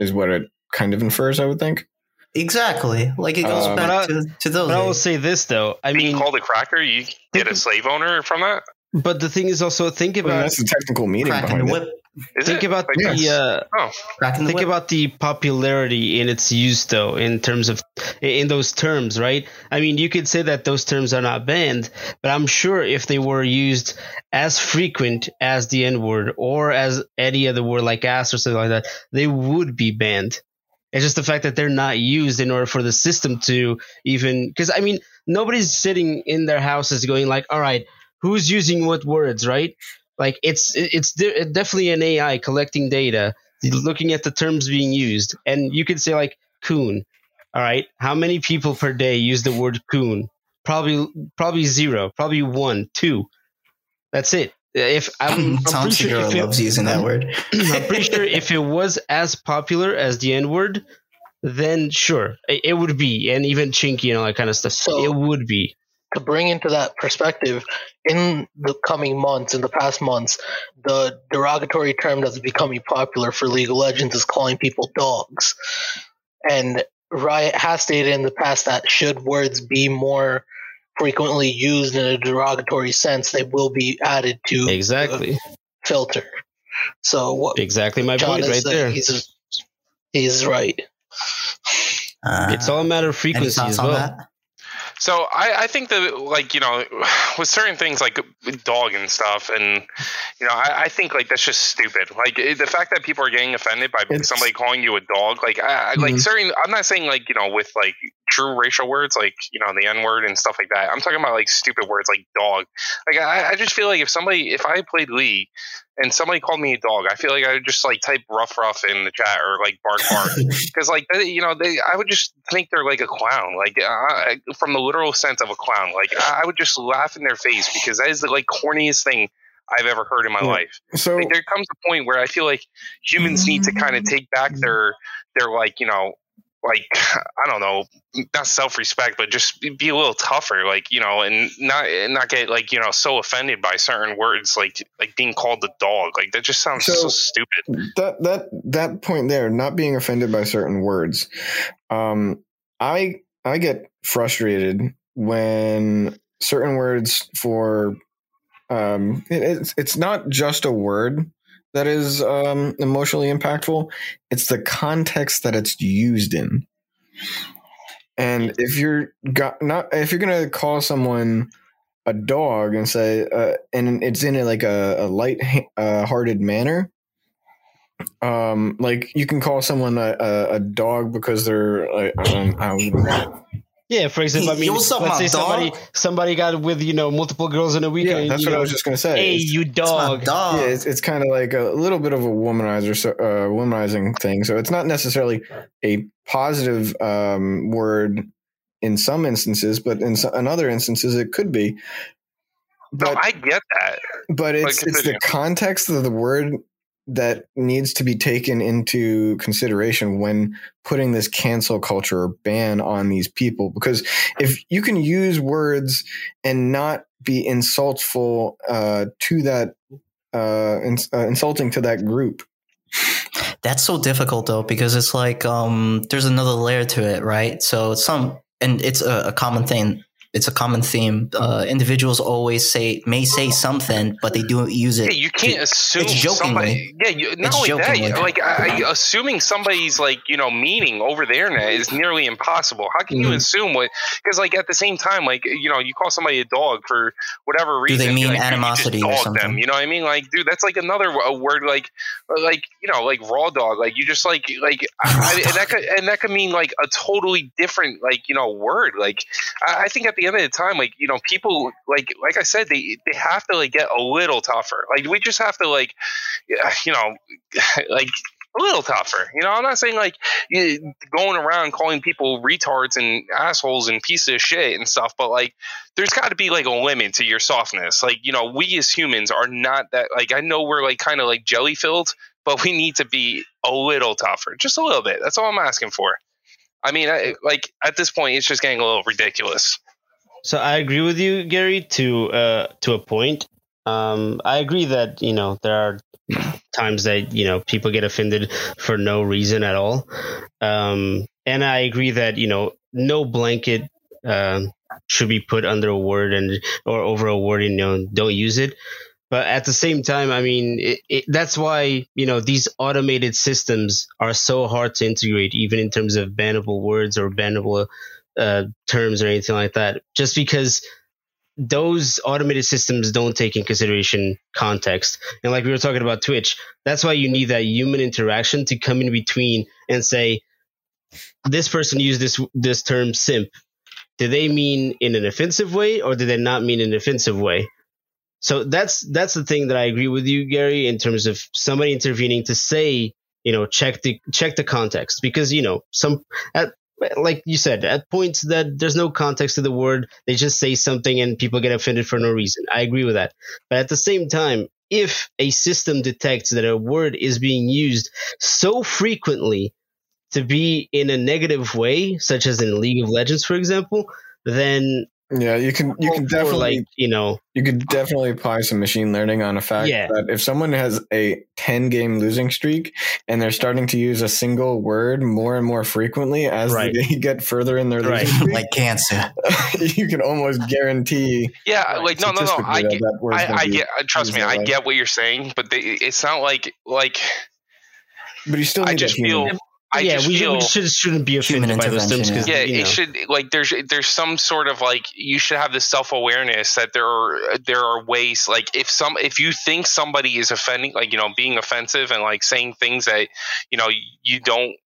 [SPEAKER 2] is what it kind of infers. I would think.
[SPEAKER 1] exactly. Like it goes
[SPEAKER 2] Um,
[SPEAKER 1] back
[SPEAKER 6] But I-
[SPEAKER 1] to, to those.
[SPEAKER 6] But I will say this though. I
[SPEAKER 4] Being
[SPEAKER 6] mean,
[SPEAKER 4] called a cracker, you get a slave owner from that.
[SPEAKER 6] but the thing is also think
[SPEAKER 2] I mean,
[SPEAKER 6] about
[SPEAKER 2] that's the technical meaning
[SPEAKER 1] cracking the
[SPEAKER 2] behind it.
[SPEAKER 1] whip,
[SPEAKER 4] Is
[SPEAKER 6] think
[SPEAKER 4] it?
[SPEAKER 6] about
[SPEAKER 4] Like,
[SPEAKER 6] the
[SPEAKER 2] Yes.
[SPEAKER 6] uh,
[SPEAKER 4] oh,
[SPEAKER 1] cracking the
[SPEAKER 6] think
[SPEAKER 1] whip.
[SPEAKER 6] about the popularity in its use though in terms of in those terms right i mean you could say that those terms are not banned but i'm sure if they were used as frequent as the n word or as any other word like ass or something like that they would be banned it's just the fact that they're not used in order for the system to even because i mean nobody's sitting in their houses going like all right who's using what words right? Like it's it's de- definitely an ai collecting data looking at the terms being used and you could say like coon all right? How many people per day use the word coon? Probably probably zero probably one two. That's it if i'm, I'm <laughs>
[SPEAKER 1] Tom
[SPEAKER 6] pretty sure
[SPEAKER 1] Segura
[SPEAKER 6] if it-
[SPEAKER 1] loves using that word. <clears throat>
[SPEAKER 6] I'm pretty sure if it was as popular as the N word, then sure, it, it would be, and even chinky and all that kind of stuff.
[SPEAKER 3] So-
[SPEAKER 6] it would be.
[SPEAKER 3] to bring into that perspective, in the coming months, in the past months, the derogatory term that's becoming popular for League of Legends is calling people dogs. And Riot has stated in the past that should words be more frequently used in a derogatory sense, they will be added to
[SPEAKER 6] Exactly,
[SPEAKER 3] the filter. So what
[SPEAKER 6] exactly my
[SPEAKER 3] John
[SPEAKER 6] point right
[SPEAKER 3] saying,
[SPEAKER 6] there.
[SPEAKER 3] he's he's right.
[SPEAKER 1] Uh,
[SPEAKER 6] It's all a matter of frequency as well.
[SPEAKER 4] So I, I think that like you know with certain things like dog and stuff and you know I, I think like that's just stupid like the fact that people are getting offended by
[SPEAKER 2] It's-
[SPEAKER 4] somebody calling you a dog like I, I like certain I'm not saying like you know with like true racial words like you know the n word and stuff like that. I'm talking about like stupid words like dog. Like I, I just feel like if somebody if I played League and somebody called me a dog I feel like I would just like type rough rough in the chat or like bark bark. <laughs> Because like they, you know they i would just think they're like a clown. Like uh, from the literal sense of a clown. Like i I would just laugh in their face because that is the like corniest thing i've ever heard in my
[SPEAKER 2] Yeah.
[SPEAKER 4] life.
[SPEAKER 2] So
[SPEAKER 4] like there comes a point where i feel like humans need to kind of take back their their like you know like i don't know not self-respect but just be- a little tougher like you know and not and not get like you know so offended by certain words like like being called a dog like that just sounds so,
[SPEAKER 2] So-
[SPEAKER 4] stupid.
[SPEAKER 2] that that that point there, not being offended by certain words, um, I I get frustrated when certain words for um, it, it's it's not just a word that is um, emotionally impactful. It's the context that it's used in. And if you're got not if you're gonna call someone a dog and say uh, and it's in a, like a, a light uh, hearted manner um like you can call someone a, a, a dog because they're like I
[SPEAKER 6] Yeah, for example, I mean,
[SPEAKER 1] yo, what's up,
[SPEAKER 6] let's say somebody
[SPEAKER 1] dog?
[SPEAKER 6] somebody got with you know multiple girls in a
[SPEAKER 2] yeah
[SPEAKER 6] weekend.
[SPEAKER 2] that's what
[SPEAKER 6] know,
[SPEAKER 2] i was just gonna say
[SPEAKER 6] Hey,
[SPEAKER 2] It's-
[SPEAKER 6] you
[SPEAKER 1] It's
[SPEAKER 6] dog!
[SPEAKER 1] dog.
[SPEAKER 2] yeah it's, it's kind of like a little bit of a womanizer so, uh, womanizing thing so it's not necessarily a positive um, word in some instances but in, so, in other instances it could be
[SPEAKER 4] no i get that
[SPEAKER 2] but it's it's the context of the word that needs to be taken into consideration when putting this cancel culture ban on these people because if you can use words and not be insultful uh, to that uh, ins- uh, insulting to that group
[SPEAKER 1] That's so difficult though because it's like um, there's another layer to it, right? So some and it's a, a common thing it's a common theme. Uh, individuals always say may say something, but they don't use it.
[SPEAKER 4] Yeah, you can't
[SPEAKER 1] to-
[SPEAKER 4] assume
[SPEAKER 1] it's jokingly.
[SPEAKER 4] somebody. Yeah, you, not
[SPEAKER 1] It's
[SPEAKER 4] only
[SPEAKER 1] jokingly.
[SPEAKER 4] that, like I, I- assuming somebody's like you know meaning over the internet is nearly impossible. How can you
[SPEAKER 1] Mhm.
[SPEAKER 4] assume what? Because like at the same time, like you know, you call somebody a dog for whatever reason.
[SPEAKER 1] Do they mean
[SPEAKER 4] like, you
[SPEAKER 1] animosity or something?
[SPEAKER 4] Them, you know what I mean? Like, dude, that's like another word, like like you know, like raw dog. Like you just like like <laughs> I, and that could and that could mean like a totally different like you know word. Like I, I think at the end of the time, like you know, people like like I said, they they have to like get a little tougher. Like we just have to like you know <laughs> like a little tougher. You know, I'm not saying like going around calling people retards and assholes and pieces of shit and stuff, but like there's got to be like a limit to your softness. Like you know, we as humans are not that. Like I know we're like kind of like jelly filled, but we need to be a little tougher, just a little bit. That's all I'm asking for. I mean, I, like at this point, it's just getting a little ridiculous.
[SPEAKER 6] So I agree with you, Gary, to uh, to a point. Um, I agree that you know there are times that you know people get offended for no reason at all, um, and I agree that you know no blanket um, should be put under a word and or over a word. and You know, don't use it. But at the same time, I mean, it, it, that's why you know these automated systems are so hard to integrate, even in terms of bannable words or bannable uh, terms or anything like that. Just because those automated systems don't take in consideration context, and like we were talking about Twitch, that's why you need that human interaction to come in between and say, this person used this this term simp. Did they mean in an offensive way, or did they not mean in an offensive way? So that's that's the thing that I agree with you, Gary, in terms of somebody intervening to say, you know, check the check the context because you know some at like you said at points that there's no context to the word, they just say something and people get offended for no reason. I agree with that, but at the same time, if a system detects that a word is being used so frequently to be in a negative way, such as in League of Legends, for example, then
[SPEAKER 2] Yeah, you can you can
[SPEAKER 6] or
[SPEAKER 2] definitely
[SPEAKER 6] like you know
[SPEAKER 2] you could definitely apply some machine learning on a fact
[SPEAKER 6] Yeah.
[SPEAKER 2] that if someone has a 10 game losing streak and they're starting to use a single word more and more frequently as
[SPEAKER 6] Right.
[SPEAKER 2] they <laughs> get further in their
[SPEAKER 6] Right.
[SPEAKER 2] losing <laughs> streak,
[SPEAKER 1] like cancer. <laughs>
[SPEAKER 2] you can almost guarantee
[SPEAKER 4] Yeah,
[SPEAKER 6] Right.
[SPEAKER 4] like no, no, no. I
[SPEAKER 2] that
[SPEAKER 4] get,
[SPEAKER 2] that
[SPEAKER 4] I, I get. Trust me, I
[SPEAKER 2] way.
[SPEAKER 4] get what you're saying, but they, it's not like like
[SPEAKER 2] but you still need
[SPEAKER 4] I just feel. I
[SPEAKER 6] yeah,
[SPEAKER 4] just
[SPEAKER 6] we,
[SPEAKER 4] feel.
[SPEAKER 6] we should, shouldn't be
[SPEAKER 1] Human
[SPEAKER 6] offended by those terms
[SPEAKER 1] intervention,
[SPEAKER 6] because
[SPEAKER 4] yeah,
[SPEAKER 6] you know,
[SPEAKER 4] it should like there's there's some sort of like you should have this self awareness that there are there are ways like if some if you think somebody is offending like you know being offensive and like saying things that you know you don't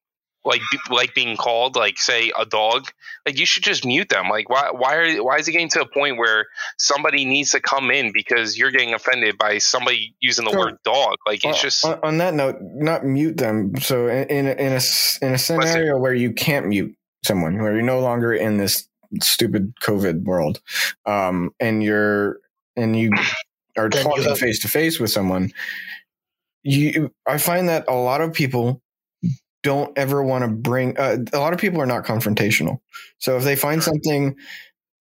[SPEAKER 4] like like being called like say a dog like you should just mute them. Like why why are why is it getting to a point where somebody needs to come in because you're getting offended by somebody using the
[SPEAKER 2] So,
[SPEAKER 4] word dog? Like it's
[SPEAKER 2] Uh,
[SPEAKER 4] just
[SPEAKER 2] on, on that note, not mute them. So in in a, in a s- in a scenario where you can't mute someone, where you're no longer in this stupid COVID world, um, and you're and you are talking face to face with someone, you I find that a lot of people don't ever want to bring. Uh, a lot of people are not confrontational. So if they find something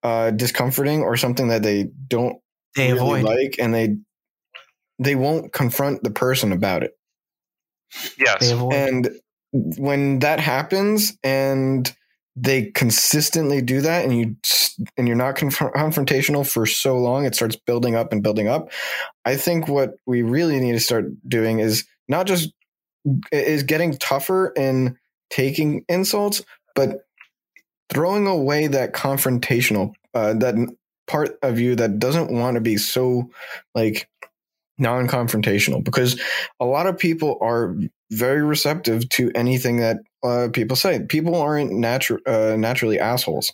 [SPEAKER 2] uh, discomforting or something that they don't
[SPEAKER 1] They
[SPEAKER 2] really
[SPEAKER 1] avoid.
[SPEAKER 2] like, and they they won't confront the person about it.
[SPEAKER 4] yes
[SPEAKER 2] And when that happens, and they consistently do that, and you and you're not conf- confrontational for so long, it starts building up and building up. I think what we really need to start doing is not just is getting tougher in taking insults, but throwing away that confrontational uh, that part of you that doesn't want to be so like non-confrontational because a lot of people are very receptive to anything that uh, people say. People aren't natu- uh, naturally assholes.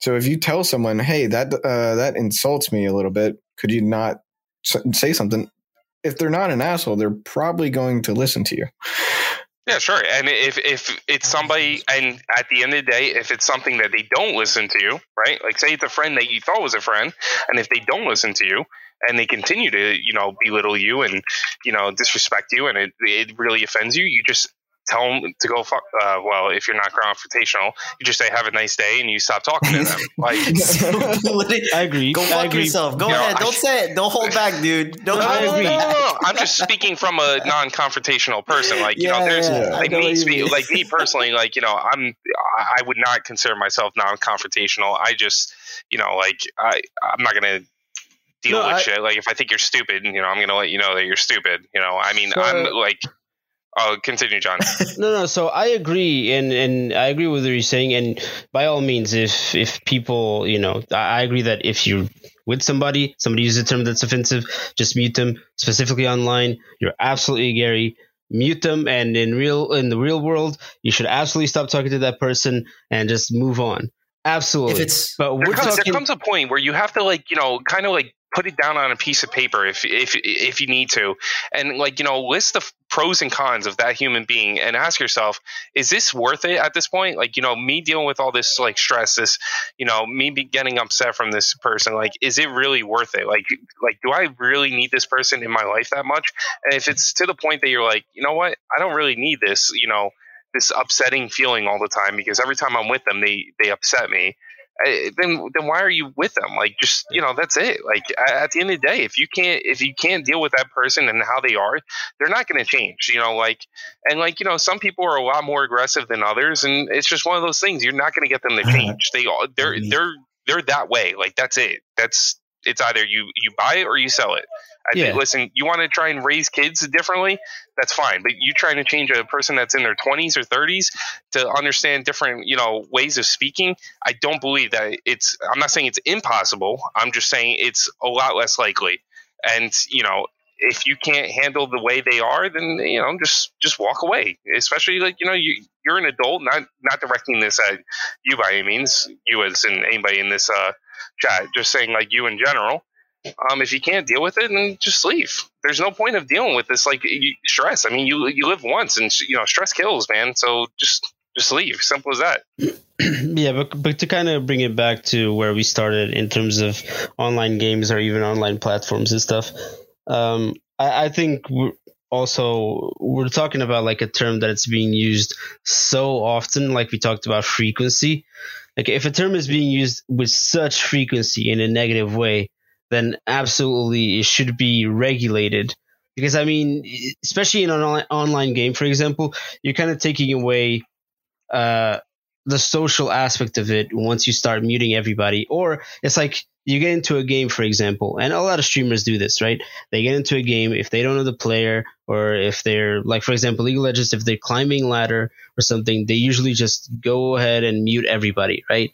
[SPEAKER 2] So if you tell someone, "Hey, that uh, that insults me a little bit," could you not say something? If they're not an asshole, they're probably going to listen to you.
[SPEAKER 4] Yeah, sure. And if if it's somebody, and at the end of the day, if it's something that they don't listen to you, right? Like say it's a friend that you thought was a friend, and if they don't listen to you, and they continue to, you know, belittle you and you know disrespect you, and it it really offends you, you just tell them to go fuck. Uh, well, if you're not confrontational, you just say have a nice day and you stop talking to them. <laughs> Like, <laughs>
[SPEAKER 6] I agree.
[SPEAKER 1] Go
[SPEAKER 6] I
[SPEAKER 1] fuck
[SPEAKER 6] agree.
[SPEAKER 1] yourself. Go
[SPEAKER 4] You
[SPEAKER 1] ahead.
[SPEAKER 4] I
[SPEAKER 1] Don't
[SPEAKER 4] sh-
[SPEAKER 1] say it. Don't hold back, <laughs> dude. Don't
[SPEAKER 4] no,
[SPEAKER 6] I
[SPEAKER 4] no, no,
[SPEAKER 6] agree.
[SPEAKER 4] no, no, no. I'm just speaking from a non-confrontational person. Like, you know, there's
[SPEAKER 1] yeah,
[SPEAKER 4] like
[SPEAKER 1] know
[SPEAKER 4] me,
[SPEAKER 1] you
[SPEAKER 4] spe-
[SPEAKER 1] mean.
[SPEAKER 4] like me personally. Like, you know, I'm I would not consider myself non-confrontational. I just, you know, like I I'm not gonna deal
[SPEAKER 6] No,
[SPEAKER 4] with
[SPEAKER 6] I-
[SPEAKER 4] shit. Like, if I think you're stupid, you know, I'm gonna let you know that you're stupid. You know, I mean,
[SPEAKER 6] So-
[SPEAKER 4] I'm like. Oh, continue, John. <laughs>
[SPEAKER 6] No, no. So I agree, and and I agree with what you're saying. And by all means, if if people, you know, I, I agree that if you're with somebody, somebody uses a term that's offensive, just mute them. Specifically online, you're absolutely Gary. Mute them, and in real in the real world, you should absolutely stop talking to that person and just move on. Absolutely.
[SPEAKER 1] If it's
[SPEAKER 6] but
[SPEAKER 4] there
[SPEAKER 6] we're
[SPEAKER 4] comes,
[SPEAKER 6] talking.
[SPEAKER 4] there comes a point where you have to like you know kind of like put it down on a piece of paper if if if you need to. And like you know list the pros and cons of that human being and ask yourself is this worth it at this point? Like you know me dealing with all this like stress this you know me getting upset from this person like is it really worth it? Like like do i really need this person in my life that much? And if it's to the point that you're like you know what? I don't really need this you know this upsetting feeling all the time because every time i'm with them they they upset me then then why are you with them? Like just you know that's it. Like at the end of the day if you can't if you can't deal with that person and how they are they're not going to change you know like and like you know some people are a lot more aggressive than others and it's just one of those things you're not going to get them to change. They all they're
[SPEAKER 1] Mhm.
[SPEAKER 4] they're they're that way. Like that's it. That's it's either you you buy it or you sell it I
[SPEAKER 6] Yeah.
[SPEAKER 4] think, listen, you want to try and raise kids differently, that's fine. But you trying to change a person that's in their 20s or 30s to understand different, you know, ways of speaking, I don't believe that it's. I'm not saying it's impossible. I'm just saying it's a lot less likely. And you know, if you can't handle the way they are, then you know, just just walk away. Especially like you know, you you're an adult, not not directing this at you by any means, you as in anybody in this uh, chat, just saying like you in general. Um, if you can't deal with it, then just leave. There's no point of dealing with this like stress. I mean, you you live once, and you know stress kills, man. So just just leave. Simple as that. <clears throat>
[SPEAKER 6] yeah, but but to kind of bring it back to where we started in terms of online games or even online platforms and stuff, um, I, I think we're also we're talking about like a term that it's being used so often, like we talked about frequency. Like if a term is being used with such frequency in a negative way, then absolutely it should be regulated. Because I mean, especially in an online- game, for example, you're kind of taking away uh, the social aspect of it once you start muting everybody. Or it's like you get into a game, for example, and a lot of streamers do this, right? They get into a game if they don't know the player, or if they're like, for example, League of Legends, if they're climbing ladder or something, they usually just go ahead and mute everybody, right?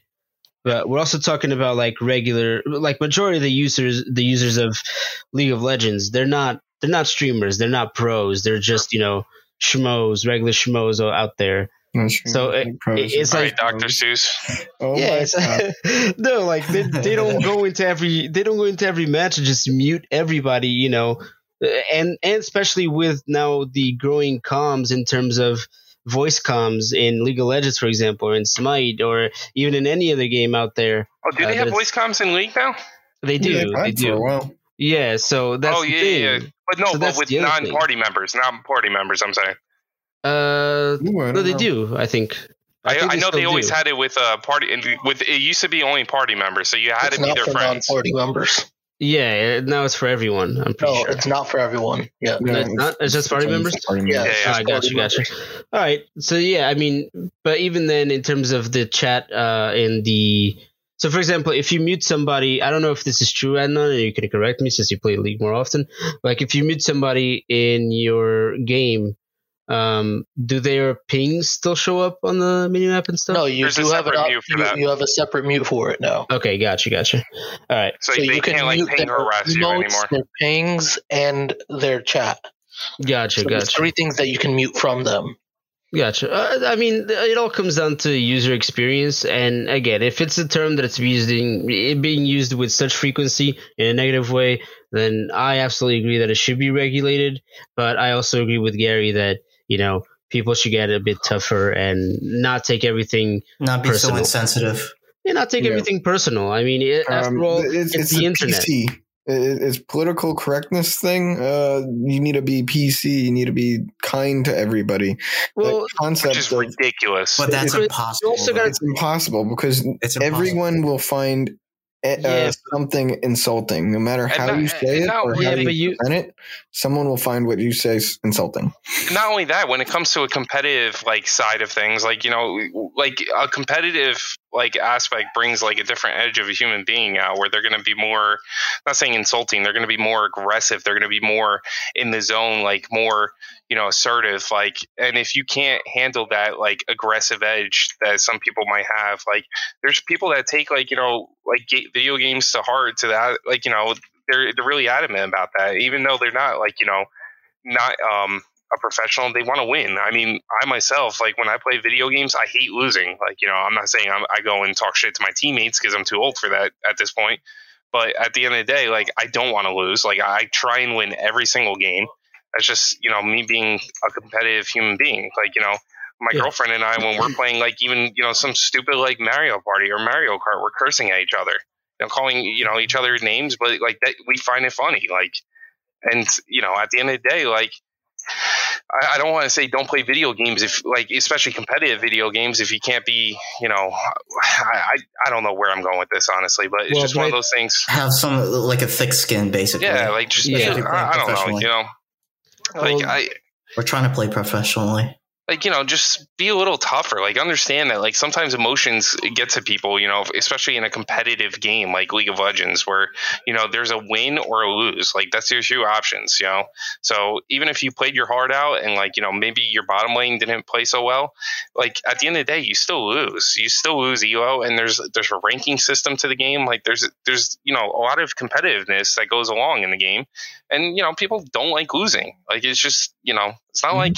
[SPEAKER 6] But we're also talking about like regular, like majority of the users, the users of League of Legends, they're not, they're not streamers, they're not pros, they're just you know schmoes, regular schmoes out there. So it- it's
[SPEAKER 4] All
[SPEAKER 6] like-
[SPEAKER 4] right, Doctor Seuss. <laughs>
[SPEAKER 2] oh
[SPEAKER 6] yeah,
[SPEAKER 2] my <laughs>
[SPEAKER 6] no, like they, they don't go into every they don't go into every match and just mute everybody, you know, and and especially with now the growing comms in terms of voice comms in League of Legends, for example, or in Smite, or even in any other game out there.
[SPEAKER 4] Oh, do
[SPEAKER 6] Uh,
[SPEAKER 4] they have voice comms in League now?
[SPEAKER 6] They do,
[SPEAKER 2] Yeah,
[SPEAKER 6] they
[SPEAKER 2] for
[SPEAKER 6] do. Yeah, so that's
[SPEAKER 4] oh
[SPEAKER 6] the
[SPEAKER 4] yeah,
[SPEAKER 6] thing.
[SPEAKER 4] yeah, yeah. But no,
[SPEAKER 6] So
[SPEAKER 4] but with
[SPEAKER 6] the other thing.
[SPEAKER 4] non-party members, non-party members. I'm saying.
[SPEAKER 6] Uh,
[SPEAKER 2] Ooh,
[SPEAKER 6] no, they
[SPEAKER 2] know.
[SPEAKER 6] do. I think.
[SPEAKER 4] I,
[SPEAKER 6] think
[SPEAKER 4] I, know they always
[SPEAKER 6] do.
[SPEAKER 4] had it with uh, party and with it used to be only party members, so you had
[SPEAKER 3] It's
[SPEAKER 4] to be their friends.
[SPEAKER 3] non-party members.
[SPEAKER 6] Yeah, now it's for everyone. I'm pretty
[SPEAKER 3] No,
[SPEAKER 6] sure.
[SPEAKER 3] it's not for everyone. Yeah.
[SPEAKER 2] Yeah,
[SPEAKER 6] it's not- it's just party
[SPEAKER 2] only
[SPEAKER 6] members?
[SPEAKER 2] party
[SPEAKER 3] Yeah.
[SPEAKER 2] members.
[SPEAKER 4] Yeah,
[SPEAKER 6] Ah, I got you, got you. All right. So yeah, I mean, but even then, in terms of the chat, uh, in the so for example, if you mute somebody, I don't know if this is true, Adnan, and you can correct me since you play League more often. Like if you mute somebody in your game, um, do their pings still show up on the minimap and stuff?
[SPEAKER 3] No, you
[SPEAKER 4] There's a
[SPEAKER 3] do have it
[SPEAKER 4] separate
[SPEAKER 3] up,
[SPEAKER 4] mute for
[SPEAKER 3] you, you have a separate mute for it now.
[SPEAKER 6] Okay, gotcha, gotcha. All right.
[SPEAKER 4] So, they can't like ping
[SPEAKER 3] their
[SPEAKER 4] harass you
[SPEAKER 3] emotes,
[SPEAKER 4] anymore.
[SPEAKER 3] Their pings and their chat.
[SPEAKER 6] Gotcha,
[SPEAKER 3] So
[SPEAKER 6] gotcha.
[SPEAKER 3] three things that you can mute from them.
[SPEAKER 6] Gotcha. Uh, I mean, it all comes down to user experience, and again, if it's a term that it's using, being used with such frequency in a negative way, then I absolutely agree that it should be regulated. But I also agree with Gary that you know people should get a bit tougher and not take everything,
[SPEAKER 1] not be so
[SPEAKER 6] Personal.
[SPEAKER 1] insensitive.
[SPEAKER 6] and not take
[SPEAKER 2] Yeah.
[SPEAKER 6] everything personal. I mean, it, after
[SPEAKER 2] Um,
[SPEAKER 6] all,
[SPEAKER 2] it's,
[SPEAKER 6] it's,
[SPEAKER 2] it's
[SPEAKER 6] the internet.
[SPEAKER 2] PC. It's political correctness thing. Uh, you need to be PC. You need to be kind to everybody.
[SPEAKER 6] Well,
[SPEAKER 2] the concept
[SPEAKER 4] which is
[SPEAKER 2] of
[SPEAKER 4] ridiculous.
[SPEAKER 1] But that's
[SPEAKER 6] You
[SPEAKER 1] impossible.
[SPEAKER 6] also gotta-
[SPEAKER 2] it's impossible because
[SPEAKER 1] it's impossible.
[SPEAKER 2] everyone will find Uh,
[SPEAKER 6] yeah.
[SPEAKER 2] something insulting, no matter how
[SPEAKER 4] not-
[SPEAKER 2] you say it
[SPEAKER 4] not-
[SPEAKER 2] or
[SPEAKER 6] yeah,
[SPEAKER 2] how you
[SPEAKER 6] you-
[SPEAKER 2] present it. Someone will find what you say insulting.
[SPEAKER 4] not only that when it comes to a competitive like side of things like you know like a competitive like aspect brings like a different edge of a human being out where they're going to be more not saying insulting they're going to be more aggressive they're going to be more in the zone like more you know assertive like and if you can't handle that like aggressive edge that some people might have like there's people that take like you know like video games to heart to that like you know they're they're really adamant about that even though they're not like you know not um a professional they want to win. I mean i myself like when i play video games i hate losing like you know i'm not saying I'm, i go and talk shit to my teammates because i'm too old for that at this point but at the end of the day like i don't want to lose like i try and win every single game that's just you know me being a competitive human being like you know my
[SPEAKER 6] Yeah.
[SPEAKER 4] girlfriend and i when we're playing like even you know some stupid like mario party or mario kart we're cursing at each other you know calling you know each other names but like that we find it funny like and you know at the end of the day like I, I don't want to say don't play video games if like especially competitive video games if you can't be you know I, I, I don't know where I'm going with this honestly but it's
[SPEAKER 6] Well,
[SPEAKER 4] just one of those things
[SPEAKER 1] have some like a thick skin, basically.
[SPEAKER 4] yeah like just
[SPEAKER 6] Yeah.
[SPEAKER 4] I, I don't know
[SPEAKER 1] Professionally.
[SPEAKER 4] you know like
[SPEAKER 6] Well,
[SPEAKER 4] I
[SPEAKER 1] We're trying to play professionally.
[SPEAKER 4] Like you know just be a little tougher like understand that like sometimes emotions get to people you know especially in a competitive game like league of legends where you know there's a win or a lose like that's your two options you know? So even if you played your heart out and like you know maybe your bottom lane didn't play so well like at the end of the day you still lose. You still lose elo and there's there's a ranking system to the game. Like there's there's you know a lot of competitiveness that goes along in the game. And you know people don't like losing. Like it's just you know it's not
[SPEAKER 2] Mhm.
[SPEAKER 4] like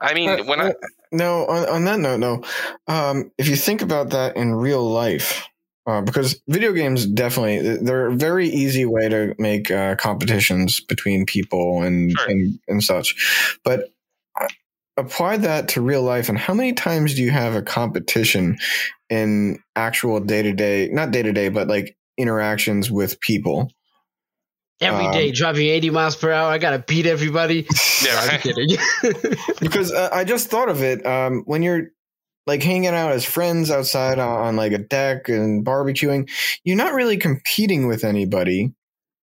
[SPEAKER 4] I mean,
[SPEAKER 2] Uh,
[SPEAKER 4] when I
[SPEAKER 2] uh, no, on, on that note, no. Um, if you think about that in real life, uh, because video games definitely they're a very easy way to make uh, competitions between people and
[SPEAKER 4] Sure.
[SPEAKER 2] and, and such, but uh, apply that to real life. And how many times do you have a competition in actual day to day, not day to day, but like interactions with people?
[SPEAKER 6] Every
[SPEAKER 2] Um,
[SPEAKER 6] day driving 80 miles per hour. I gotta beat everybody. <laughs>
[SPEAKER 4] Yeah,
[SPEAKER 6] No, I'm kidding. <laughs>
[SPEAKER 2] because uh, I just thought of it um, when you're like hanging out as friends outside on, on like a deck and barbecuing. You're not really competing with anybody.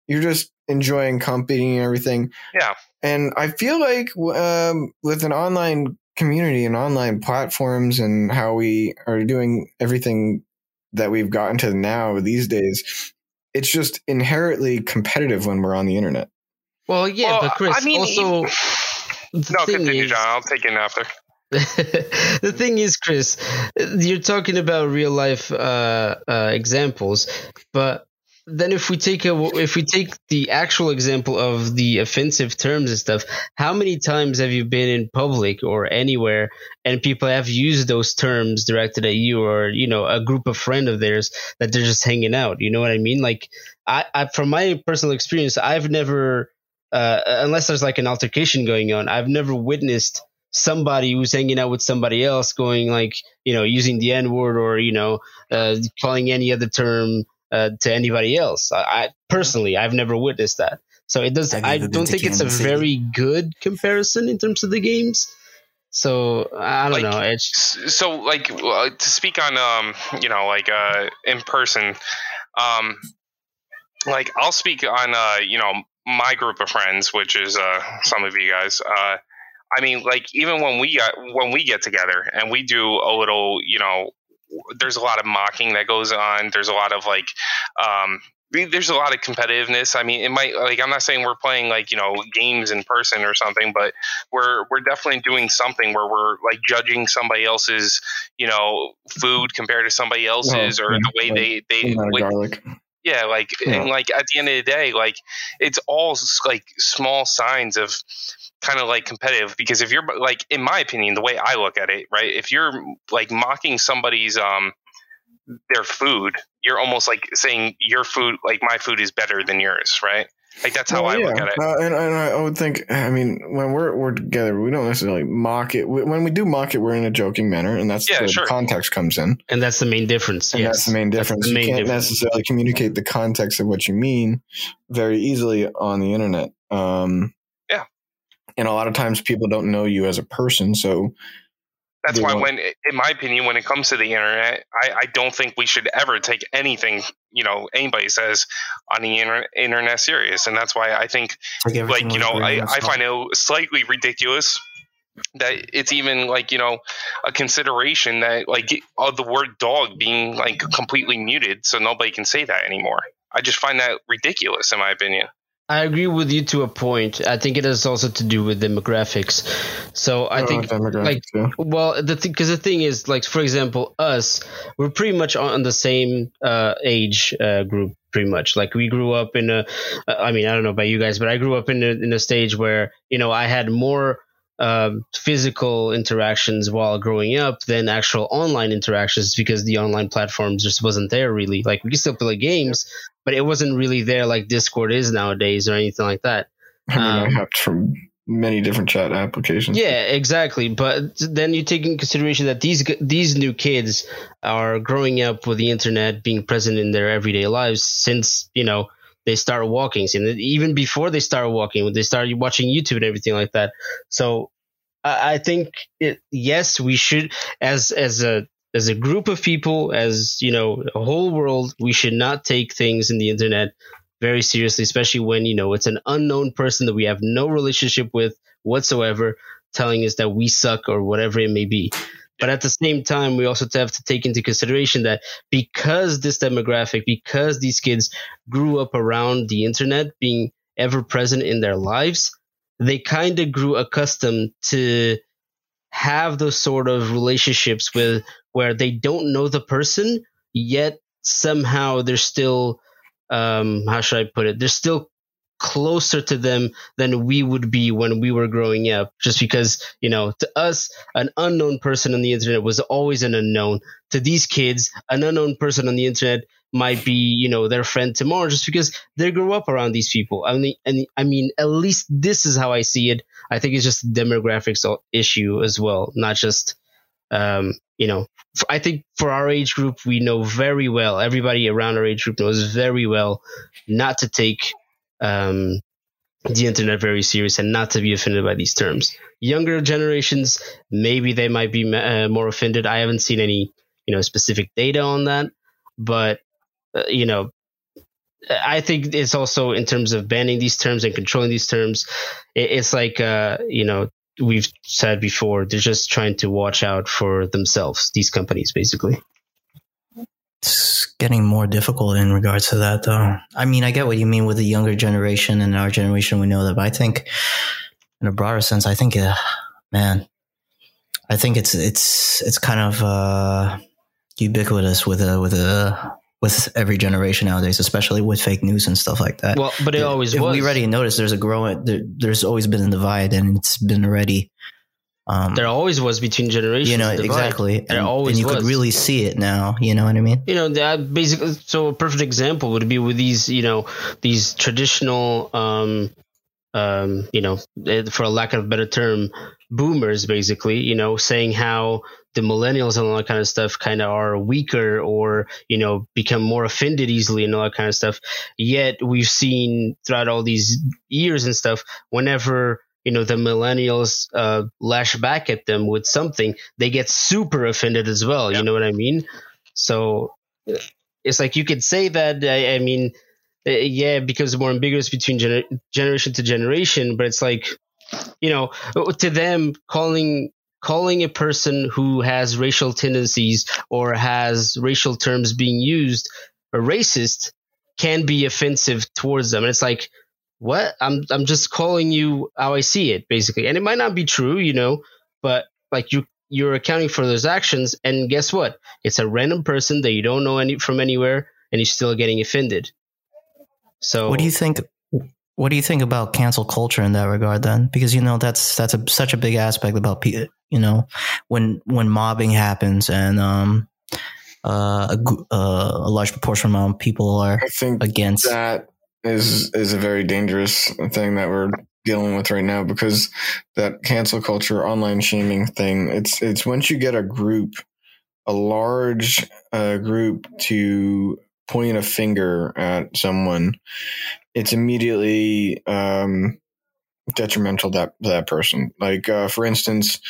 [SPEAKER 2] You're just enjoying company and everything.
[SPEAKER 4] Yeah.
[SPEAKER 2] And I feel like um, with an online community and online platforms and how we are doing everything that we've gotten to now these days, it's just inherently competitive when we're on the internet.
[SPEAKER 6] well, yeah,
[SPEAKER 4] Well,
[SPEAKER 6] but Chris,
[SPEAKER 4] I mean,
[SPEAKER 6] also.
[SPEAKER 4] even-
[SPEAKER 6] the
[SPEAKER 4] no,
[SPEAKER 6] thing
[SPEAKER 4] continue,
[SPEAKER 6] is-
[SPEAKER 4] John. I'll take it after. <laughs>
[SPEAKER 6] the thing is, Chris, you're talking about real life uh, uh, examples, but then if we take a if we take the actual example of the offensive terms and stuff, how many times have you been in public or anywhere and people have used those terms directed at you or you know a group of friend of theirs that they're just hanging out? You know what I mean? Like I, I from my personal experience, I've never uh, unless there's like an altercation going on, I've never witnessed somebody who's hanging out with somebody else going like you know using the n word or you know uh, calling any other term uh, to anybody else I, I personally i've never witnessed that so it does i don't think it's a
[SPEAKER 1] City?
[SPEAKER 6] very good comparison in terms of the games so i don't
[SPEAKER 4] Like,
[SPEAKER 6] know it's
[SPEAKER 4] S- So, like, uh, to speak on, um, you know, like, uh, in person, um, like, I'll speak on, uh, you know, my group of friends, which is uh, some of you guys. Uh, I mean, like, even when we uh, when we get together and we do a little, you know, there's a lot of mocking that goes on. There's a lot of like, um, there's a lot of competitiveness. I mean, it might like I'm not saying we're playing like you know games in person or something, but we're we're definitely doing something where we're like judging somebody else's you know food compared to somebody else's or
[SPEAKER 2] yeah,
[SPEAKER 4] the way
[SPEAKER 2] like,
[SPEAKER 4] they they like,
[SPEAKER 2] garlic.
[SPEAKER 4] yeah like and like at the end of the day like it's all like small signs of kind of like competitive because if you're like in my opinion the way i look at it right if you're like mocking somebody's um their food, you're almost like saying your food, like my food, is better than yours, right? Like that's how
[SPEAKER 2] Well,
[SPEAKER 4] I
[SPEAKER 2] yeah.
[SPEAKER 4] look at it.
[SPEAKER 2] Uh, and, and I would think, I mean, when we're we're together, we don't necessarily mock it. When we do mock it, we're in a joking manner, and that's
[SPEAKER 4] Yeah,
[SPEAKER 2] the
[SPEAKER 4] sure.
[SPEAKER 2] context comes in,
[SPEAKER 6] And that's the main difference.
[SPEAKER 2] and
[SPEAKER 6] yes.
[SPEAKER 2] that's the main difference.
[SPEAKER 6] the main
[SPEAKER 2] you can't
[SPEAKER 6] difference.
[SPEAKER 2] necessarily communicate the context of what you mean very easily on the internet. Um,
[SPEAKER 4] Yeah.
[SPEAKER 2] And a lot of times people don't know you as a person, so
[SPEAKER 4] That's why, when, in my opinion, when it comes to the internet, I, I don't think we should ever take anything, you know, anybody says on the inter- internet serious, and that's why I think,
[SPEAKER 1] everything
[SPEAKER 4] like, you know, I, I find it slightly ridiculous that it's even like, you know, a consideration that like of the word dog being like completely muted, so nobody can say that anymore. I just find that ridiculous, in my opinion.
[SPEAKER 6] I agree with you to a point. I think it has also to do with demographics. So I
[SPEAKER 2] uh,
[SPEAKER 6] think like,
[SPEAKER 2] yeah.
[SPEAKER 6] Well, the thing, because the thing is, like for example, us, we're pretty much on the same uh, age uh, group. Pretty much, like we grew up in a. uh, mean, I don't know about you guys, but I grew up in a, in a stage where you know I had more um, physical interactions while growing up than actual online interactions because the online platforms just wasn't there really. Like we could still play games, but it wasn't really there like Discord is nowadays or anything like that.
[SPEAKER 2] I mean, I
[SPEAKER 6] um,
[SPEAKER 2] hopped from many different chat applications.
[SPEAKER 6] Yeah, exactly. But then you take in consideration that these these new kids are growing up with the internet being present in their everyday lives since you know they start walking, and even before they start walking, they start watching YouTube and everything like that. So I, I think it, yes, we should as as a as a group of people, as you know, a whole world, we should not take things in the internet very seriously, especially when you know it's an unknown person that we have no relationship with whatsoever, telling us that we suck or whatever it may be. But at the same time, we also have to take into consideration that because this demographic, because these kids grew up around the internet being ever present in their lives, they kind of grew accustomed to have those sort of relationships with where they don't know the person yet somehow they're still um how should i put it? They're still closer to them than we would be when we were growing up. Just because you know to us an unknown person on the internet was always an unknown. To these kids an unknown person on the internet might be you know their friend tomorrow just because they grew up around these people. I mean and i mean at least this is how i see it. I think it's just a demographics issue as well not just um you know I think for our age group we know very well everybody around our age group knows very well not to take um the internet very serious and not to be offended by these terms. Younger generations maybe they might be uh, more offended. I haven't seen any you know specific data on that but uh, you know i think it's also in terms of banning these terms and controlling these terms it, it's like uh you know we've said before they're just trying to watch out for themselves these companies basically
[SPEAKER 1] it's getting more difficult in regards to that though. I mean i get what you mean with the younger generation and our generation. We know that but i think in a broader sense i think uh, man i think it's it's it's kind of uh ubiquitous with a with a with every generation nowadays especially with fake news and stuff like that.
[SPEAKER 6] Well but it always
[SPEAKER 1] if
[SPEAKER 6] was.
[SPEAKER 1] we already noticed there's a growing there, there's always been a divide and it's been already um
[SPEAKER 6] there always was between generations
[SPEAKER 1] you know
[SPEAKER 6] divide.
[SPEAKER 1] exactly.
[SPEAKER 6] There
[SPEAKER 1] and,
[SPEAKER 6] always
[SPEAKER 1] and you could really see it now you know what i mean?
[SPEAKER 6] You know that basically so a perfect example would be with these you know these traditional um um you know eh, for a lack of a better term boomers basically you know saying how the millennials and all that kind of stuff kind of are weaker or you know become more offended easily and all that kind of stuff. Yet we've seen throughout all these years and stuff whenever you know the millennials uh, lash back at them with something they get super offended as well you know what i mean? So it's like you could say that i, I mean uh, yeah because more ambiguous between gener- generation to generation but it's like you know to them calling calling a person who has racial tendencies or has racial terms being used a racist can be offensive towards them. And it's like what i'm i'm just calling you how i see it basically and it might not be true you know but like you you're accounting for those actions and guess what it's a random person that you don't know any from anywhere and you're still getting offended so
[SPEAKER 1] What do you think? What do you think about cancel culture in that regard? Then, because you know that's that's a, such a big aspect about you know when when mobbing happens and um uh, a, uh, a large proportion amount of people are
[SPEAKER 2] I think
[SPEAKER 1] against.
[SPEAKER 2] that is is a very dangerous thing that we're dealing with right now because that cancel culture online shaming thing it's it's once you get a group a large uh, group to point a finger at someone it's immediately um, detrimental that, that person. Like uh, for instance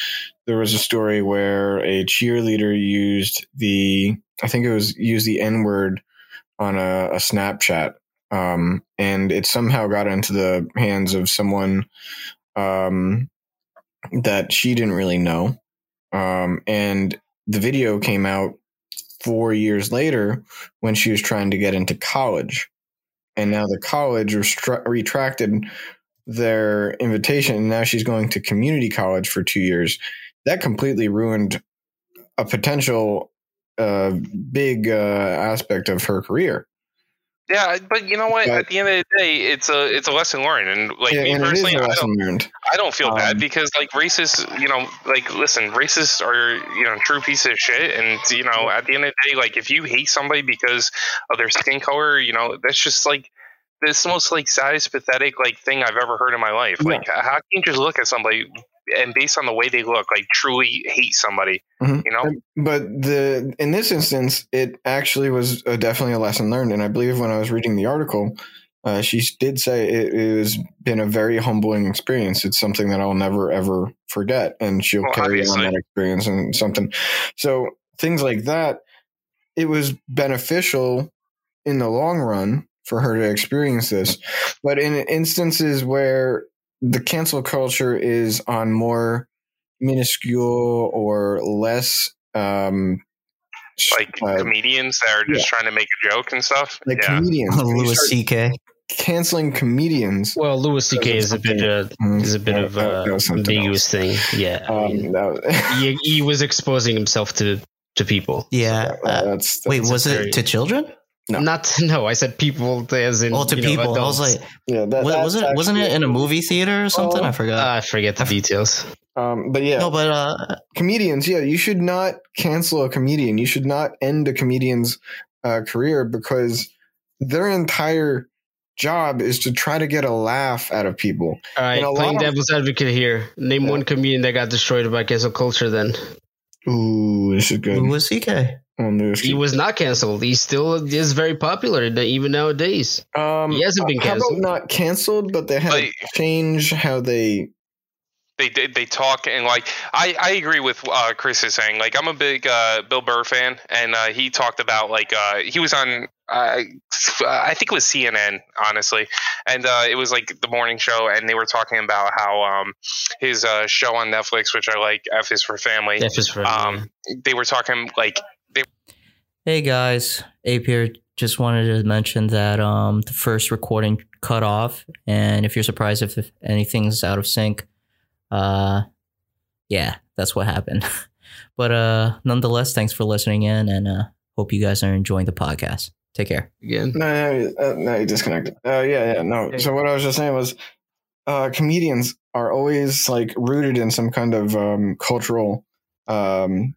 [SPEAKER 2] there was a story where a cheerleader used the i think it was used the n-word on a, a snapchat um, and it somehow got into the hands of someone um, that she didn't really know. Um, and the video came out four years later when she was trying to get into college. And now the college retracted their invitation. And now she's going to community college for two years. That completely ruined a potential uh, big uh, aspect of her career.
[SPEAKER 4] Yeah, but you know what?
[SPEAKER 2] But-
[SPEAKER 4] At the end of the day, it's a it's a lesson learned, and like
[SPEAKER 2] Yeah,
[SPEAKER 4] me
[SPEAKER 2] and
[SPEAKER 4] personally, I don't. I don't feel bad
[SPEAKER 2] Um,
[SPEAKER 4] because like racists, you know, like listen, racists are you know true pieces of shit, and you know at the end of the day, like if you hate somebody because of their skin color, you know that's just like this most like saddest pathetic like thing I've ever heard in my life.
[SPEAKER 2] Yeah.
[SPEAKER 4] Like how can you just look at somebody and based on the way they look, like truly hate somebody?
[SPEAKER 2] Mhm.
[SPEAKER 4] You know?
[SPEAKER 2] But the in this instance, it actually was uh definitely a lesson learned, and I believe when I was reading the article, uh, she did say it, it has been a very humbling experience. It's something that I'll never ever forget, and she'll
[SPEAKER 4] Well,
[SPEAKER 2] carry
[SPEAKER 4] obviously.
[SPEAKER 2] on that experience and something. So things like that, it was beneficial in the long run for her to experience this, but in instances where the cancel culture is on more minuscule or less um
[SPEAKER 4] Like
[SPEAKER 2] uh,
[SPEAKER 4] comedians that are just trying to make a joke and stuff.
[SPEAKER 2] like
[SPEAKER 4] yeah.
[SPEAKER 2] comedians <laughs> when you
[SPEAKER 1] Louis C.K.
[SPEAKER 2] canceling comedians
[SPEAKER 6] Well, Louis C.K. Is a bit uh,
[SPEAKER 2] Mm,
[SPEAKER 6] is a bit of
[SPEAKER 2] that-
[SPEAKER 6] uh,
[SPEAKER 2] that was
[SPEAKER 6] ambiguous <laughs> thing. Yeah, I mean,
[SPEAKER 2] um was,
[SPEAKER 6] he, he was exposing himself to to people.
[SPEAKER 1] Yeah. uh,
[SPEAKER 2] that's,
[SPEAKER 1] wait,
[SPEAKER 2] that's-
[SPEAKER 1] was
[SPEAKER 6] very-
[SPEAKER 1] it to children?
[SPEAKER 2] No.
[SPEAKER 6] Not no, I said people as in
[SPEAKER 1] Oh, to
[SPEAKER 6] you know,
[SPEAKER 1] people. I was like,
[SPEAKER 2] yeah that,
[SPEAKER 1] wa- was it? Wasn't it in a movie theater or something?
[SPEAKER 2] Oh,
[SPEAKER 1] I forgot.
[SPEAKER 6] I forget the details.
[SPEAKER 2] um but yeah
[SPEAKER 1] no, but uh,
[SPEAKER 2] comedians yeah you should not cancel a comedian you should not end a comedian's uh, career because their entire job is to try to get a laugh out of people
[SPEAKER 6] All right,
[SPEAKER 2] And a
[SPEAKER 6] playing
[SPEAKER 2] of-
[SPEAKER 6] devil's advocate here. Name
[SPEAKER 2] Yeah.
[SPEAKER 6] one comedian that got destroyed by cancel culture. Then
[SPEAKER 2] ooh this is good
[SPEAKER 1] Louis C.K.
[SPEAKER 2] Oh, Louis
[SPEAKER 6] he was not canceled. He still is very popular even nowadays.
[SPEAKER 2] Um,
[SPEAKER 6] He hasn't been
[SPEAKER 2] how about
[SPEAKER 6] canceled.
[SPEAKER 2] not canceled, but they had
[SPEAKER 4] Like-
[SPEAKER 2] to change how they.
[SPEAKER 4] they they they talk and like I I agree with uh, Chris is saying like I'm a big uh, Bill Burr fan and uh, he talked about like uh, he was on uh, I think it was CNN honestly and uh, it was like the morning show and they were talking about how um, his uh, show on Netflix which I like F is for Family
[SPEAKER 6] F is for
[SPEAKER 4] um, they were talking like
[SPEAKER 1] Hey guys, Ape here. Just wanted to mention that um the first recording cut off, and if you're surprised if, if anything's out of sync, uh, yeah, that's what happened. <laughs> but uh, nonetheless, thanks for listening in, and uh, hope you guys are enjoying the podcast. Take care.
[SPEAKER 6] again.
[SPEAKER 2] No, no, uh, no, you disconnected. Uh, yeah, yeah, no. So what I was just saying was, uh, comedians are always like rooted in some kind of um, cultural um,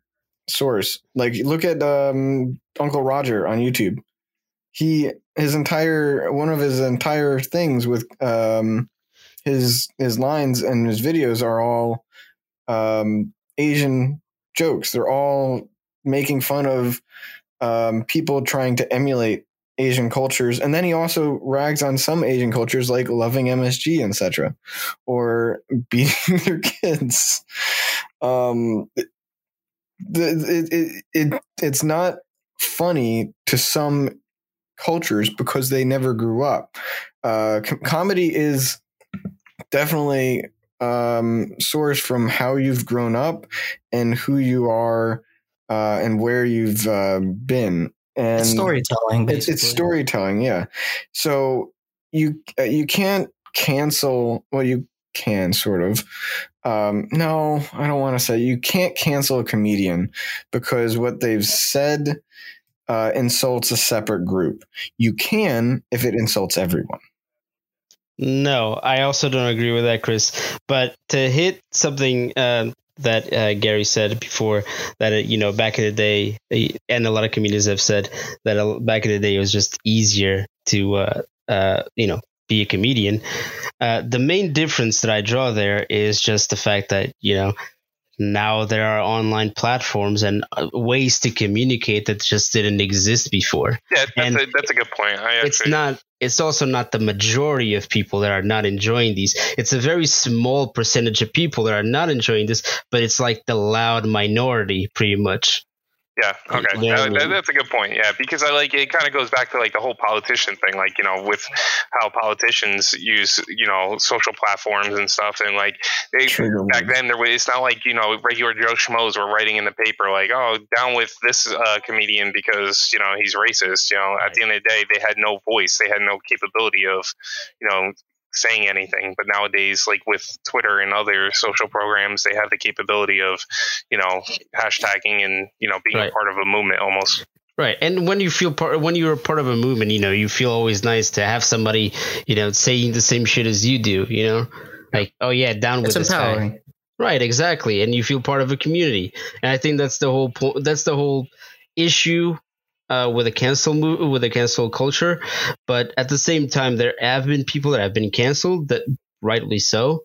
[SPEAKER 2] source. Like, look at um, Uncle Roger on YouTube. He his entire one of his entire things with um, his his lines and his videos are all um, Asian jokes. They're all making fun of um, people trying to emulate Asian cultures, and then he also rags on some Asian cultures like loving MSG, etc., or <laughs> beating their kids. Um, it, it, it it's not funny to some cultures because they never grew up. Uh, com- comedy is definitely um, sourced from how you've grown up and who you are uh, and where you've uh, been. And
[SPEAKER 1] It's storytelling.
[SPEAKER 2] it's, it's storytelling, yeah. So you uh, you can't cancel. Well, you can sort of. Um, no, I don't want to say you can't cancel a comedian because what they've said uh, insults a separate group. You can if it insults everyone.
[SPEAKER 6] No, I also don't agree with that, Chris. But to hit something uh, that uh, Gary said before that it, you know back in the day, and a lot of comedians have said that uh, back in the day it was just easier to uh, uh, you know be a comedian. Uh, the main difference that I draw there is just the fact that you know now there are online platforms and uh, ways to communicate that just didn't exist before.
[SPEAKER 4] Yeah, that's,
[SPEAKER 6] And
[SPEAKER 4] a, that's a good point. Actually,
[SPEAKER 6] It's not. It's also not the majority of people that are not enjoying these. It's a very small percentage of people that are not enjoying this, but it's like the loud minority, pretty much.
[SPEAKER 4] Yeah. Okay.
[SPEAKER 6] Yeah,
[SPEAKER 4] Uh, that, that's a good point. Yeah, because I like it. Kind of goes back to like the whole politician thing, like you know, with how politicians use you know social platforms and stuff, and like they back then there was. It's not like you know regular Joe schmoes were writing in the paper like, oh, down with this uh, comedian because you know he's racist. You know, at the end of the day, they had no voice. They had no capability of you know saying anything but nowadays like with twitter and other social programs they have the capability of you know hashtagging and you know being
[SPEAKER 6] Right.
[SPEAKER 4] a part of a movement almost
[SPEAKER 6] Right, and when you feel part, when you're a part of a movement, you know, you feel always nice to have somebody, you know, saying the same shit as you do. You know, like, oh yeah, down with
[SPEAKER 1] It's
[SPEAKER 6] this guy.
[SPEAKER 1] empowering.
[SPEAKER 6] Right, exactly, and you feel part of a community, and I think that's the whole point. That's the whole issue uh, with a cancel move, with a cancel culture. But at the same time, there have been people that have been canceled, that rightly so.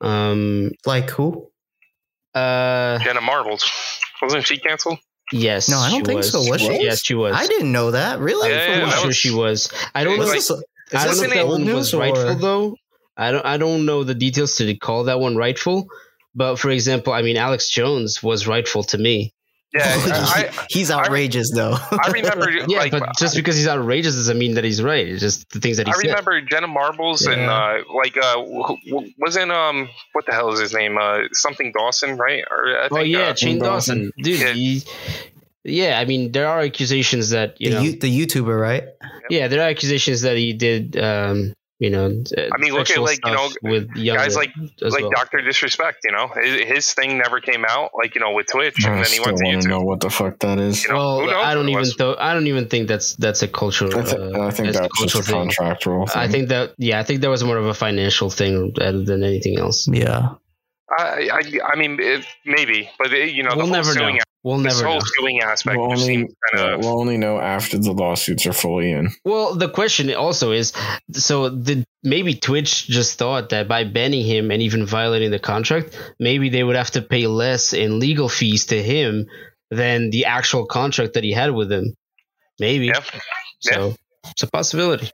[SPEAKER 6] Um.
[SPEAKER 1] Like who?
[SPEAKER 6] Uh.
[SPEAKER 4] jenna marbles <laughs> wasn't she canceled
[SPEAKER 6] Yes.
[SPEAKER 1] No, I don't think
[SPEAKER 6] was.
[SPEAKER 1] so. Was she?
[SPEAKER 6] Yes, she was.
[SPEAKER 1] I didn't know that. Really?
[SPEAKER 4] Yeah, yeah,
[SPEAKER 6] I'm
[SPEAKER 1] what?
[SPEAKER 4] that
[SPEAKER 6] sure
[SPEAKER 4] was-
[SPEAKER 6] she was. I don't
[SPEAKER 4] It
[SPEAKER 6] know.
[SPEAKER 1] Was
[SPEAKER 4] was
[SPEAKER 1] this,
[SPEAKER 6] I don't
[SPEAKER 1] this
[SPEAKER 6] know if
[SPEAKER 4] an
[SPEAKER 6] that
[SPEAKER 1] old
[SPEAKER 6] one
[SPEAKER 1] news
[SPEAKER 6] was
[SPEAKER 1] or-
[SPEAKER 6] rightful though. I don't. I don't know the details to call that one rightful. But for example, I mean, Alex Jones was rightful to me.
[SPEAKER 4] Yeah <laughs> I,
[SPEAKER 1] he's outrageous though.
[SPEAKER 4] I remember <laughs>
[SPEAKER 6] Yeah,
[SPEAKER 4] like
[SPEAKER 6] but just because he's outrageous doesn't mean that he's right. It's just the things that he said.
[SPEAKER 4] I
[SPEAKER 6] said.
[SPEAKER 4] remember Jenna Marbles and uh, like uh, w- w- wasn't um what the hell is his name uh something Dawson right or I think,
[SPEAKER 6] oh yeah,
[SPEAKER 4] uh,
[SPEAKER 6] Shane Dawson, dude.
[SPEAKER 4] Yeah.
[SPEAKER 6] He, yeah, I mean, there are accusations that you
[SPEAKER 1] the,
[SPEAKER 6] know.
[SPEAKER 1] you, the YouTuber, right?
[SPEAKER 6] yeah, there are accusations that he did. Um, you know, uh,
[SPEAKER 4] I mean, look at, like, you know,
[SPEAKER 6] with younger
[SPEAKER 4] guys like like
[SPEAKER 6] well.
[SPEAKER 4] Doctor Disrespect you know his, his thing never came out like you know with Twitch
[SPEAKER 2] I
[SPEAKER 4] and then he went to
[SPEAKER 2] want to
[SPEAKER 4] YouTube
[SPEAKER 2] know what the fuck that is.
[SPEAKER 4] You know,
[SPEAKER 6] well, I don't even
[SPEAKER 4] was?
[SPEAKER 6] th- I don't even think that's that's a cultural.
[SPEAKER 2] I, th-
[SPEAKER 6] uh,
[SPEAKER 2] I think
[SPEAKER 6] that's a
[SPEAKER 2] that's just
[SPEAKER 6] cultural
[SPEAKER 2] a
[SPEAKER 6] thing.
[SPEAKER 2] contractual thing.
[SPEAKER 6] I think that yeah, I think that was more of a financial thing rather than anything else.
[SPEAKER 1] Yeah.
[SPEAKER 4] I I, I mean it, maybe but it, you know the
[SPEAKER 6] we'll
[SPEAKER 4] whole
[SPEAKER 6] never know.
[SPEAKER 4] suing
[SPEAKER 6] We'll never
[SPEAKER 4] whole
[SPEAKER 6] know.
[SPEAKER 4] suing aspect
[SPEAKER 2] we'll only,
[SPEAKER 4] kind of
[SPEAKER 2] we'll only know after the lawsuits are fully in.
[SPEAKER 6] Well, the question also is so did maybe Twitch just thought that by banning him and even violating the contract, maybe they would have to pay less in legal fees to him than the actual contract that he had with them. Maybe.
[SPEAKER 4] Yeah.
[SPEAKER 6] So it's a possibility.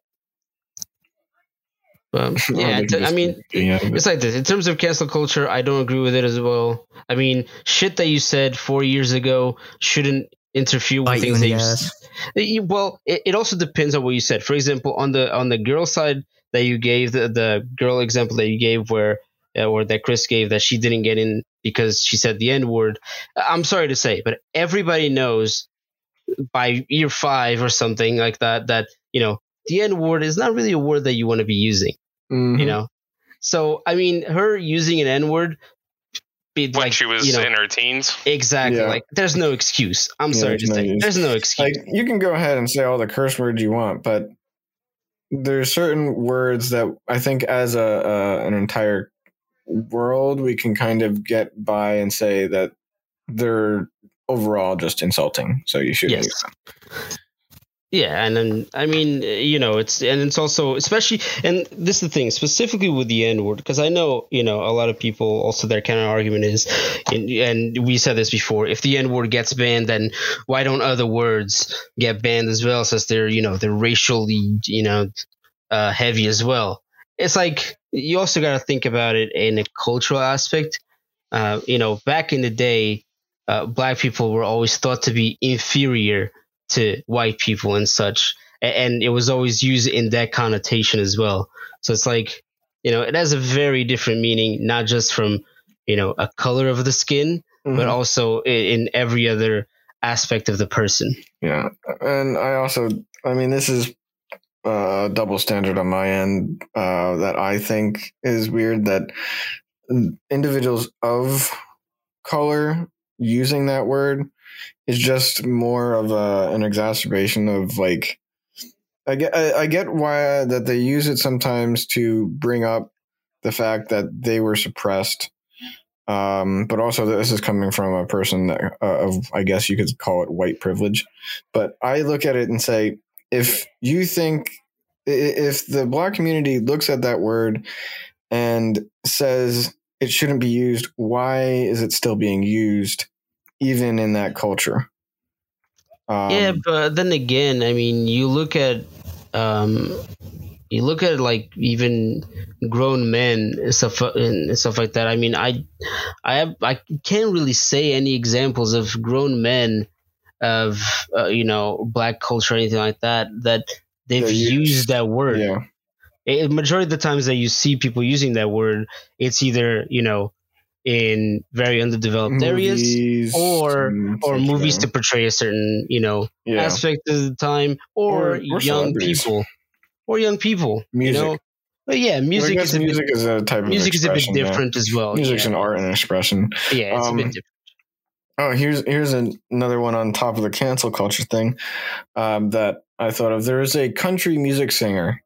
[SPEAKER 6] But <laughs> yeah, I mean,
[SPEAKER 2] be out of it.
[SPEAKER 6] it's like this. In terms of cancel culture, I don't agree with it as well. I mean, shit that you said four years ago shouldn't interfere with
[SPEAKER 1] Bite
[SPEAKER 6] things that you. Well, it, it also depends on what you said. For example, on the on the girl side that you gave, the, the girl example that you gave, where uh, or that Chris gave, that she didn't get in because she said the N word. I'm sorry to say, but everybody knows by year five or something like that that you know the N word is not really a word that you want to be using
[SPEAKER 2] Mhm.
[SPEAKER 6] you know so i mean her using an n-word be
[SPEAKER 4] when
[SPEAKER 6] like
[SPEAKER 4] she was
[SPEAKER 6] you know
[SPEAKER 4] in her teens
[SPEAKER 6] exactly
[SPEAKER 2] Yeah.
[SPEAKER 6] like there's no excuse i'm
[SPEAKER 2] Yeah,
[SPEAKER 6] sorry to
[SPEAKER 2] there's no
[SPEAKER 6] say there's no excuse
[SPEAKER 2] like you can go ahead and say all the curse words you want, but there's certain words that I think as a uh, an entire world we can kind of get by and say that they're overall just insulting. So you shouldn't
[SPEAKER 6] Yes. Yeah and then i mean you know it's and it's also especially and this is the thing specifically with the n-word because i know you know a lot of people also their kind of argument is and, and we said this before if the n-word gets banned then why don't other words get banned as well since they're you know they're racially you know uh, heavy as well? It's like you also got to think about it in a cultural aspect. Uh, you know back in the day uh, black people were always thought to be inferior to white people and such and it was always used in that connotation as well so it's like you know it has a very different meaning not just from you know a color of the skin but
[SPEAKER 2] Mhm.
[SPEAKER 6] also in every other aspect of the person
[SPEAKER 2] Yeah, and I also, I mean, this is uh, a double standard on my end uh, that I think is weird. That individuals of color using that word is just more of a, an exacerbation of like. I get, I, I get why that they use it sometimes to bring up the fact that they were suppressed Um, but also, this is coming from a person that, uh, of, I guess you could call it white privilege. But I look at it and say, if you think, if the black community looks at that word and says it shouldn't be used, why is it still being used, even in that culture? Um,
[SPEAKER 6] yeah, but then again, I mean, you look at um, you look at like even grown men and stuff and stuff like that. I mean, I I have, I can't really say any examples of grown men of uh, you know black culture or anything like that that they've
[SPEAKER 2] They use-
[SPEAKER 6] used that word.
[SPEAKER 2] yeah.
[SPEAKER 6] A majority of the times that you see people using that word, it's either you know in very underdeveloped areas or- or movies to portray a certain you know
[SPEAKER 2] yeah.
[SPEAKER 6] aspect of the time or,
[SPEAKER 2] Or- or
[SPEAKER 6] young people or young people
[SPEAKER 2] Music.
[SPEAKER 6] you know but yeah
[SPEAKER 2] Well,
[SPEAKER 6] music
[SPEAKER 2] guess
[SPEAKER 6] is a
[SPEAKER 2] music
[SPEAKER 6] bit,
[SPEAKER 2] is a type of
[SPEAKER 6] music is a bit
[SPEAKER 2] expression, yeah.
[SPEAKER 6] different as well
[SPEAKER 2] Music's
[SPEAKER 6] yeah.
[SPEAKER 2] an art and expression.
[SPEAKER 6] yeah it's
[SPEAKER 2] Um,
[SPEAKER 6] a bit different
[SPEAKER 2] Oh, here's here's an, another one on top of the cancel culture thing um, that I thought of. There was a country music singer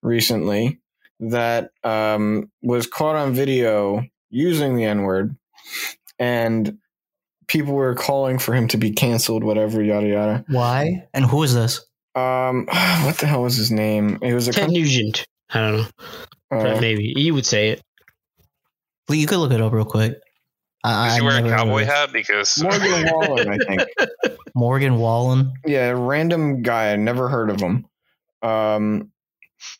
[SPEAKER 2] recently that um, was caught on video using the N word, and people were calling for him to be canceled. Whatever, yada yada.
[SPEAKER 1] Why? And who is this?
[SPEAKER 2] Um, <sighs> what the hell was his name? It was a
[SPEAKER 6] ted
[SPEAKER 2] coun-
[SPEAKER 6] nugent i don't know
[SPEAKER 2] uh,
[SPEAKER 6] maybe he would say it
[SPEAKER 1] Lee, You could look it up real quick. I,
[SPEAKER 4] Does he
[SPEAKER 1] I
[SPEAKER 4] wear a
[SPEAKER 1] never heard of
[SPEAKER 4] cowboy hat? Because
[SPEAKER 2] Morgan <laughs> Wallen, I think.
[SPEAKER 1] Morgan Wallen.
[SPEAKER 2] Yeah, random guy. I never heard of him. Um,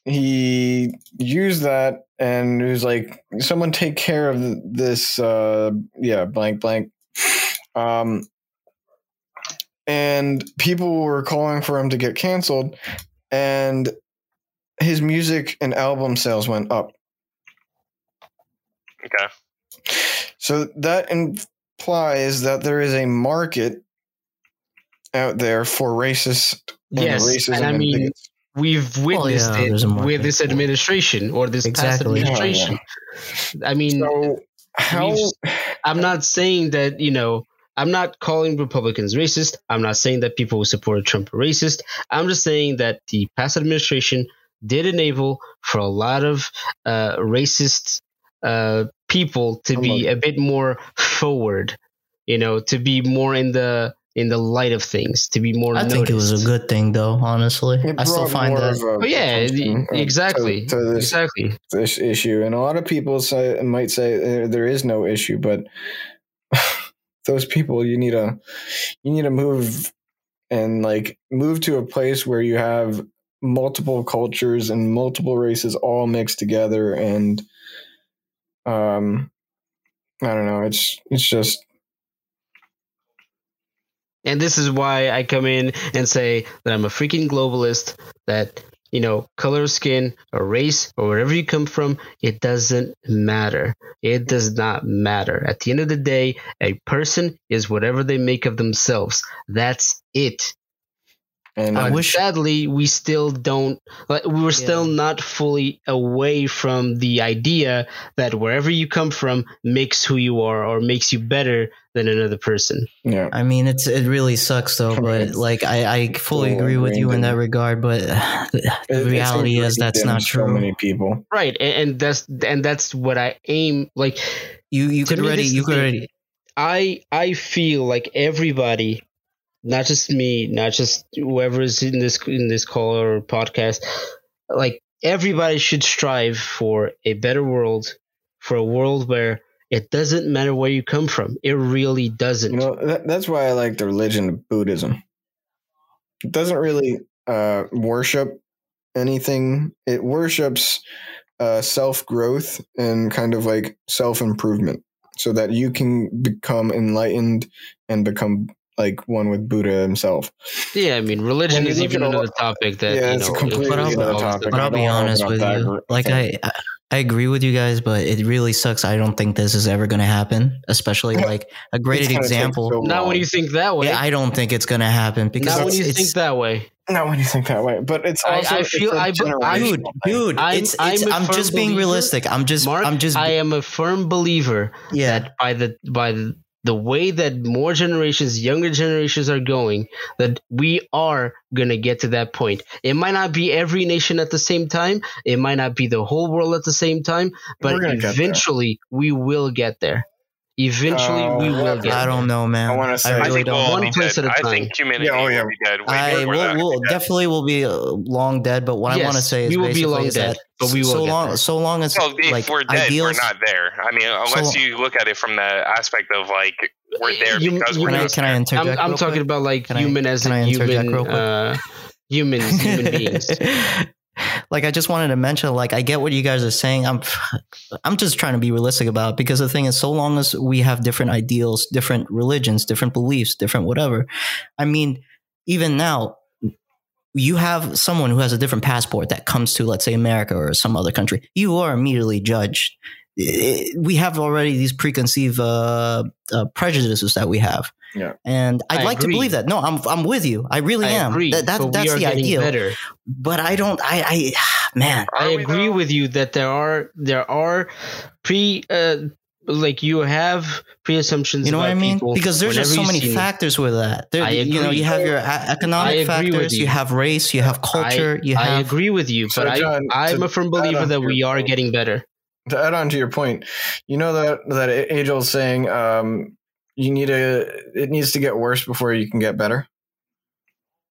[SPEAKER 2] he used that and he was like, "Someone take care of this." Uh, yeah, blank blank. Um, and people were calling for him to get canceled, and his music and album sales went up.
[SPEAKER 4] okay,
[SPEAKER 2] So that implies that there is a market out there for racist and
[SPEAKER 6] yes
[SPEAKER 2] racism
[SPEAKER 6] and i mean
[SPEAKER 2] bigots.
[SPEAKER 6] We've witnessed
[SPEAKER 1] yeah,
[SPEAKER 6] it with this administration or this
[SPEAKER 1] Exactly.
[SPEAKER 6] past
[SPEAKER 2] Oh, yeah.
[SPEAKER 6] administration i mean
[SPEAKER 2] So how?
[SPEAKER 6] I'm not saying that, you know, I'm not calling Republicans racist. I'm not saying that people who support Trump are racist. I'm just saying that the past administration did enable for a lot of uh, racist uh, people to be a bit more forward, you know, to be more in the in the light of things, to be more
[SPEAKER 1] I
[SPEAKER 6] noticed.
[SPEAKER 1] think it was a good thing, though. Honestly, I still find that.
[SPEAKER 2] of a
[SPEAKER 6] Oh yeah, exactly,
[SPEAKER 2] to, to this
[SPEAKER 6] exactly.
[SPEAKER 2] this issue, and a lot of people say might say there, there is no issue, but <laughs> those people you need to you need to move and like move to a place where you have multiple cultures and multiple races all mixed together and um I don't know it's it's just
[SPEAKER 6] And this is why I come in and say that I'm a freaking globalist, that, you know, color of skin or race or wherever you come from, it doesn't matter. It does not matter. At the end of the day, a person is whatever they make of themselves. That's it.
[SPEAKER 2] And
[SPEAKER 1] I wish-
[SPEAKER 6] sadly, we still don't, like, we were still not fully away from the idea that wherever you come from makes who you are or makes you better than another person.
[SPEAKER 2] yeah
[SPEAKER 1] I mean, it's it really sucks though, but like I, I fully
[SPEAKER 2] Well,
[SPEAKER 1] agree with you in that regard. But <sighs> the
[SPEAKER 2] It-
[SPEAKER 1] reality is that's
[SPEAKER 2] ingrained in
[SPEAKER 1] not
[SPEAKER 2] so
[SPEAKER 1] true.
[SPEAKER 2] many people
[SPEAKER 6] Right, and, and that's and that's what I aim like.
[SPEAKER 1] You you
[SPEAKER 6] To
[SPEAKER 1] could already you
[SPEAKER 6] is
[SPEAKER 1] could already
[SPEAKER 6] I I feel like everybody, not just me, not just whoever is in this in this call or podcast, like everybody should strive for a better world, for a world where it doesn't matter where you come from. It really doesn't.
[SPEAKER 2] You know, that, that's why I like the religion of Buddhism. It doesn't really uh, worship anything. It worships uh, self growth and kind of like self improvement, so that you can become enlightened and become like one with Buddha himself.
[SPEAKER 6] yeah, I mean, religion
[SPEAKER 2] When
[SPEAKER 6] is even
[SPEAKER 2] at all-
[SPEAKER 6] another topic that
[SPEAKER 2] Yeah,
[SPEAKER 6] you
[SPEAKER 2] it's a
[SPEAKER 6] know.
[SPEAKER 2] completely
[SPEAKER 1] But I'll-
[SPEAKER 2] another topic.
[SPEAKER 1] But
[SPEAKER 2] I
[SPEAKER 1] I'll be honest with
[SPEAKER 2] about
[SPEAKER 1] you. Like
[SPEAKER 2] Okay.
[SPEAKER 1] I, I agree with you guys, but it really sucks. I don't think this is ever going to happen. Especially <laughs> like a great
[SPEAKER 2] It's gonna take
[SPEAKER 1] example.
[SPEAKER 2] so
[SPEAKER 6] Not when you think that way.
[SPEAKER 1] yeah, I don't think it's going to happen because
[SPEAKER 6] not when
[SPEAKER 1] it's,
[SPEAKER 6] you
[SPEAKER 1] it's-
[SPEAKER 6] think that way.
[SPEAKER 2] Not when you think that way, but it's also
[SPEAKER 6] I
[SPEAKER 2] it's
[SPEAKER 6] feel-
[SPEAKER 2] a
[SPEAKER 6] I- I-
[SPEAKER 2] generational
[SPEAKER 1] dude,
[SPEAKER 2] thing.
[SPEAKER 1] dude,
[SPEAKER 6] I'm-
[SPEAKER 1] it's,
[SPEAKER 6] I'm
[SPEAKER 1] it's,
[SPEAKER 6] a
[SPEAKER 1] I'm just being
[SPEAKER 6] believer,
[SPEAKER 1] realistic. I'm just,
[SPEAKER 6] Mark,
[SPEAKER 1] I'm just,
[SPEAKER 6] I am a firm believer
[SPEAKER 1] yeah.
[SPEAKER 6] that by the by the, the way that more generations, younger generations are going, that we are gonna get to that point. It might not be every nation at the same time. It might not be the whole world at the same time, but
[SPEAKER 2] We're gonna get there.
[SPEAKER 6] eventually we will get there. Eventually, we
[SPEAKER 2] Uh,
[SPEAKER 6] will get.
[SPEAKER 1] I don't know, man.
[SPEAKER 2] I wanna say-
[SPEAKER 4] I
[SPEAKER 1] really
[SPEAKER 4] think
[SPEAKER 1] don't
[SPEAKER 4] we'll all
[SPEAKER 1] know.
[SPEAKER 4] be
[SPEAKER 6] One place
[SPEAKER 4] dead.
[SPEAKER 6] at a time.
[SPEAKER 4] I think humanity
[SPEAKER 2] Yeah, oh, yeah.
[SPEAKER 4] will be dead. way
[SPEAKER 1] I
[SPEAKER 4] before that.
[SPEAKER 1] will, will
[SPEAKER 4] Yeah.
[SPEAKER 1] definitely will be uh, long dead, but what I want to say is
[SPEAKER 6] we will be long
[SPEAKER 1] is
[SPEAKER 6] dead, but we will
[SPEAKER 1] so
[SPEAKER 6] get
[SPEAKER 1] long,
[SPEAKER 6] there.
[SPEAKER 1] so long as
[SPEAKER 4] Well, if
[SPEAKER 1] like
[SPEAKER 4] we're dead,
[SPEAKER 1] ideals.
[SPEAKER 4] we're not there. I mean, unless
[SPEAKER 1] So-
[SPEAKER 4] you look at it from the aspect of like we're there
[SPEAKER 6] You-
[SPEAKER 4] because
[SPEAKER 6] you
[SPEAKER 4] we're
[SPEAKER 1] Can I,
[SPEAKER 4] not
[SPEAKER 1] can I interject?
[SPEAKER 6] I'm, I'm talking about like
[SPEAKER 1] Can I-
[SPEAKER 6] human as
[SPEAKER 1] can I
[SPEAKER 6] in human, uh, humans, human beings. <laughs>
[SPEAKER 1] like I just wanted to mention, like I get what you guys are saying. I'm, I'm just trying to be realistic about it because the thing is, so long as we have different ideals, different religions, different beliefs, different whatever. I mean, even now, you have someone who has a different passport that comes to, let's say, America or some other country. You are immediately judged. It- we have already these preconceived uh, uh, prejudices that we have.
[SPEAKER 2] Yeah.
[SPEAKER 1] and I'd
[SPEAKER 6] I
[SPEAKER 1] like
[SPEAKER 6] agree.
[SPEAKER 1] to believe that. No, I'm I'm with you. I really
[SPEAKER 6] I
[SPEAKER 1] am.
[SPEAKER 6] agree,
[SPEAKER 1] That, that- that's the idea.
[SPEAKER 6] better.
[SPEAKER 1] but I don't. I, I <sighs> man,
[SPEAKER 6] I agree
[SPEAKER 4] though?
[SPEAKER 6] with you that there are there are pre uh, like you have pre assumptions.
[SPEAKER 1] you know what I mean? Because there's just so many
[SPEAKER 6] see them.
[SPEAKER 1] factors with that. There,
[SPEAKER 6] I
[SPEAKER 1] you know, you have your economic
[SPEAKER 6] I agree with
[SPEAKER 1] factors, you.
[SPEAKER 6] you.
[SPEAKER 1] have race, you have culture,
[SPEAKER 6] I,
[SPEAKER 1] you
[SPEAKER 6] I agree with you,
[SPEAKER 2] So,
[SPEAKER 6] but
[SPEAKER 2] John,
[SPEAKER 6] I, I'm a firm believer that we are getting better.
[SPEAKER 2] To add on to your point, you know that that Angel's saying um, you need a it needs to get worse before you can get better,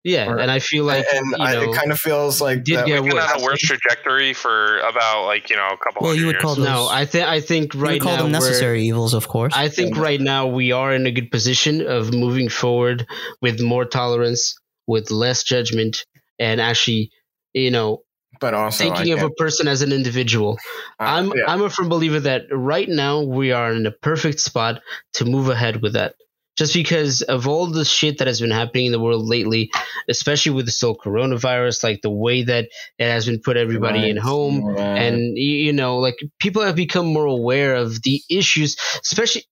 [SPEAKER 6] Yeah,
[SPEAKER 2] Or-
[SPEAKER 6] and I feel like
[SPEAKER 2] and
[SPEAKER 6] you
[SPEAKER 2] I,
[SPEAKER 6] know,
[SPEAKER 2] it kind of feels like
[SPEAKER 6] did
[SPEAKER 2] that
[SPEAKER 6] get
[SPEAKER 4] We've been
[SPEAKER 6] worse.
[SPEAKER 4] on a worse trajectory for about like you know a couple.
[SPEAKER 1] Well, you
[SPEAKER 4] hundred
[SPEAKER 1] would
[SPEAKER 4] years.
[SPEAKER 1] call those-
[SPEAKER 6] no, I think I think
[SPEAKER 1] you
[SPEAKER 6] right
[SPEAKER 1] would call
[SPEAKER 6] now
[SPEAKER 1] them necessary evils, of course.
[SPEAKER 6] I think
[SPEAKER 2] Yeah.
[SPEAKER 6] right now we are in a good position of moving forward with more tolerance, with less judgment, and actually, you know,
[SPEAKER 2] but also
[SPEAKER 6] thinking of a person as an individual.
[SPEAKER 2] I-
[SPEAKER 6] I'm
[SPEAKER 2] yeah.
[SPEAKER 6] I'm a firm believer that right now we are in a perfect spot to move ahead with that. Just because of all the shit that has been happening in the world lately, especially with this whole coronavirus, like the way that it has been put everybody in home,
[SPEAKER 2] Right.
[SPEAKER 6] and you you know like people have become more aware of the issues especially